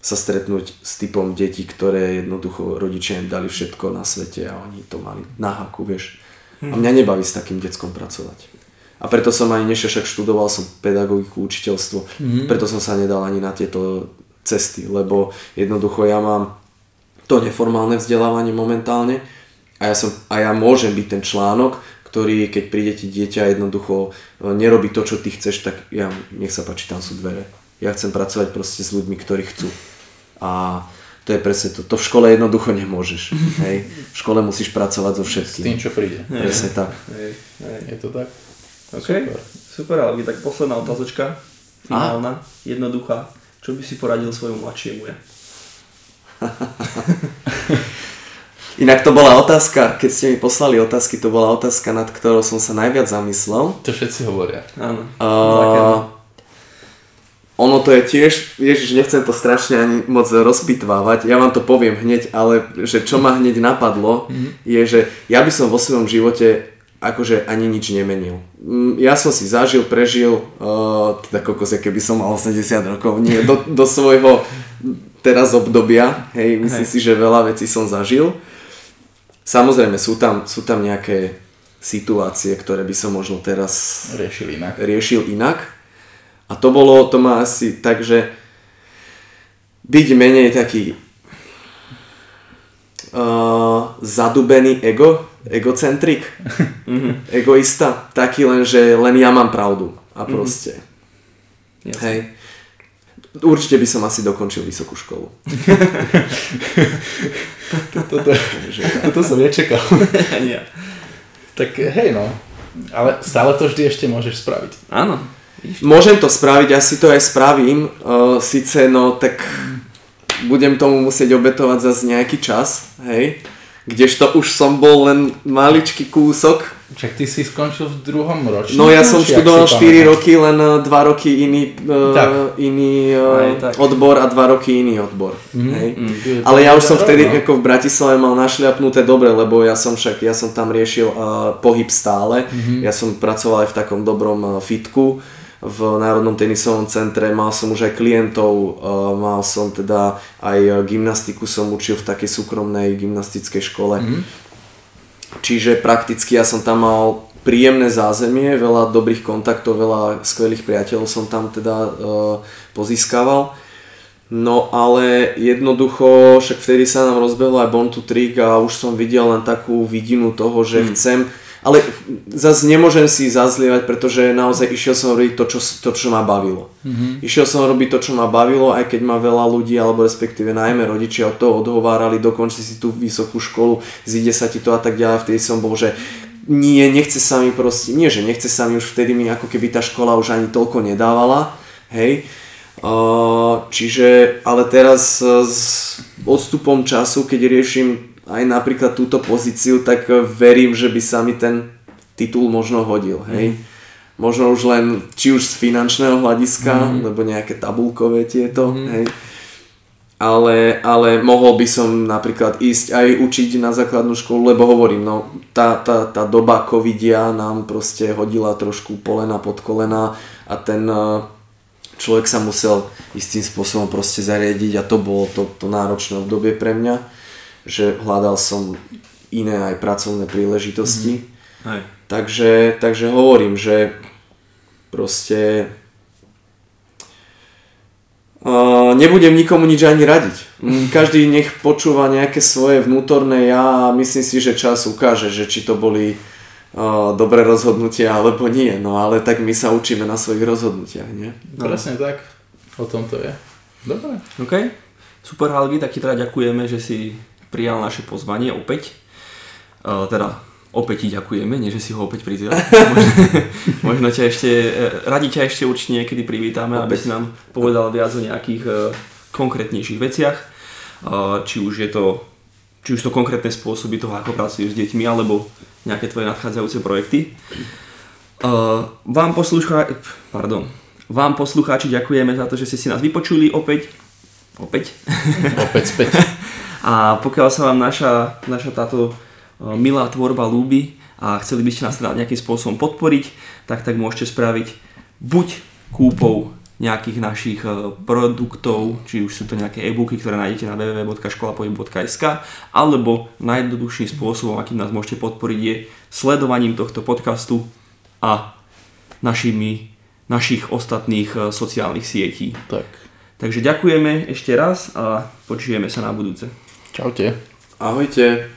sa stretnúť s typom detí, ktoré jednoducho rodičia im dali všetko na svete a oni to mali na haku, vieš. A mňa nebaví s takým deckom pracovať. A preto som aj nešiel, však študoval som pedagogiku, učiteľstvo, mm. preto som sa nedal ani na tieto cesty, lebo jednoducho ja mám to neformálne vzdelávanie momentálne a ja, som, a ja môžem byť ten článok, ktorý keď príde ti dieťa jednoducho e, nerobí to, čo ty chceš, tak ja, nech sa páči, tam sú dvere. Ja chcem pracovať proste s ľuďmi, ktorí chcú. A to je presne to. To v škole jednoducho nemôžeš. Hej. V škole musíš pracovať so všetkým.
S tým, čo príde.
Presne tak.
Hej, hej. Je to tak?
OK, super, super ale tak posledná otázočka, finálna, A? jednoduchá. Čo by si poradil svojmu mladšiemu ja?
Inak to bola otázka, keď ste mi poslali otázky, to bola otázka, nad ktorou som sa najviac zamyslel.
To všetci hovoria.
Áno.
Uh, ono to je tiež, ježiš, nechcem to strašne ani moc rozpitvávať, ja vám to poviem hneď, ale že čo ma hneď napadlo, mm-hmm. je, že ja by som vo svojom živote akože ani nič nemenil. Mm, ja som si zažil, prežil, uh, teda kokos, keby som mal 80 rokov, nie, do, do svojho teraz obdobia, hej, myslím hej. si, že veľa vecí som zažil. Samozrejme, sú tam, sú tam nejaké situácie, ktoré by som možno teraz
riešil inak.
Riešil inak a to bolo, to má asi tak, že byť menej taký uh, zadubený ego, egocentrik, mm-hmm. egoista, taký len, že len ja mám pravdu a mhm. proste. Mm-hmm. Hej. Určite by som asi dokončil vysokú školu.
toto, toto som nečakal. tak hej no, ale stále to vždy ešte môžeš spraviť.
Áno.
Môžem to spraviť, asi to aj spravím, uh, síce no tak budem tomu musieť obetovať zase nejaký čas, hej, kdežto už som bol len maličký kúsok.
Čak ty si skončil v druhom ročníku?
No ja som študoval 4 roky, len 2 e, roky iný, uh, iný uh, odbor a 2 roky iný odbor. Mm-hmm. Hej. Mm-hmm. Ale ja už som vtedy no. ako v Bratislave mal našľapnuté dobre, lebo ja som však, ja som tam riešil uh, pohyb stále, mm-hmm. ja som pracoval aj v takom dobrom uh, fitku, v Národnom tenisovom centre, mal som už aj klientov, e, mal som teda aj gymnastiku som učil v takej súkromnej gymnastickej škole. Mm-hmm. Čiže prakticky ja som tam mal príjemné zázemie, veľa dobrých kontaktov, veľa skvelých priateľov som tam teda uh, pozískaval. No ale jednoducho, však vtedy sa nám rozbehlo aj Born to Trick a už som videl len takú vidinu toho, že mm. chcem ale zase nemôžem si zazlievať, pretože naozaj išiel som robiť to, čo, to, čo ma bavilo. Mm-hmm. Išiel som robiť to, čo ma bavilo, aj keď ma veľa ľudí, alebo respektíve najmä rodičia od toho odhovárali, dokonči si tú vysokú školu, zíde sa ti to a tak ďalej. Vtedy som bol, že nie, nechce sa mi proste, nie, že nechce sa mi už vtedy mi ako keby tá škola už ani toľko nedávala, hej. Čiže, ale teraz s odstupom času, keď riešim aj napríklad túto pozíciu, tak verím, že by sa mi ten titul možno hodil, hej. Mm. Možno už len, či už z finančného hľadiska, mm. lebo nejaké tabulkové tieto, mm. hej. Ale, ale mohol by som napríklad ísť aj učiť na základnú školu, lebo hovorím, no tá, tá, tá doba covidia nám proste hodila trošku polena pod kolena a ten uh, človek sa musel istým spôsobom proste zariadiť a to bolo to, to náročné obdobie pre mňa, že hľadal som iné aj pracovné príležitosti. Mm-hmm. Hej. Takže, takže hovorím, že proste Uh, nebudem nikomu nič ani radiť. Mm, každý nech počúva nejaké svoje vnútorné ja a myslím si, že čas ukáže, že či to boli uh, dobré rozhodnutia alebo nie. No ale tak my sa učíme na svojich rozhodnutiach, nie?
No. Presne tak. O tom to je. Dobre.
OK. Super Halgi, tak ti teda ďakujeme, že si prijal naše pozvanie opäť. Uh, teda opäť ti ďakujeme, nie že si ho opäť prizval. možno, možno ťa ešte, e, radi ťa ešte určite niekedy privítame, opäť. aby si nám povedal viac o nejakých uh, konkrétnejších veciach. Uh, či už je to či už to konkrétne spôsoby toho, ako pracuješ s deťmi, alebo nejaké tvoje nadchádzajúce projekty. Uh, vám, poslucha... Pardon. vám poslucháči ďakujeme za to, že ste si nás vypočuli opäť. Opäť.
Opäť späť.
A pokiaľ sa vám naša, naša táto milá tvorba ľúbi a chceli by ste nás teda nejakým spôsobom podporiť, tak tak môžete spraviť buď kúpou nejakých našich produktov, či už sú to nejaké e-booky, ktoré nájdete na www.školapohybu.sk alebo najjednoduchším spôsobom, akým nás môžete podporiť je sledovaním tohto podcastu a našimi, našich ostatných sociálnych sietí.
Tak.
Takže ďakujeme ešte raz a počujeme sa na budúce.
Čaute.
Ahojte.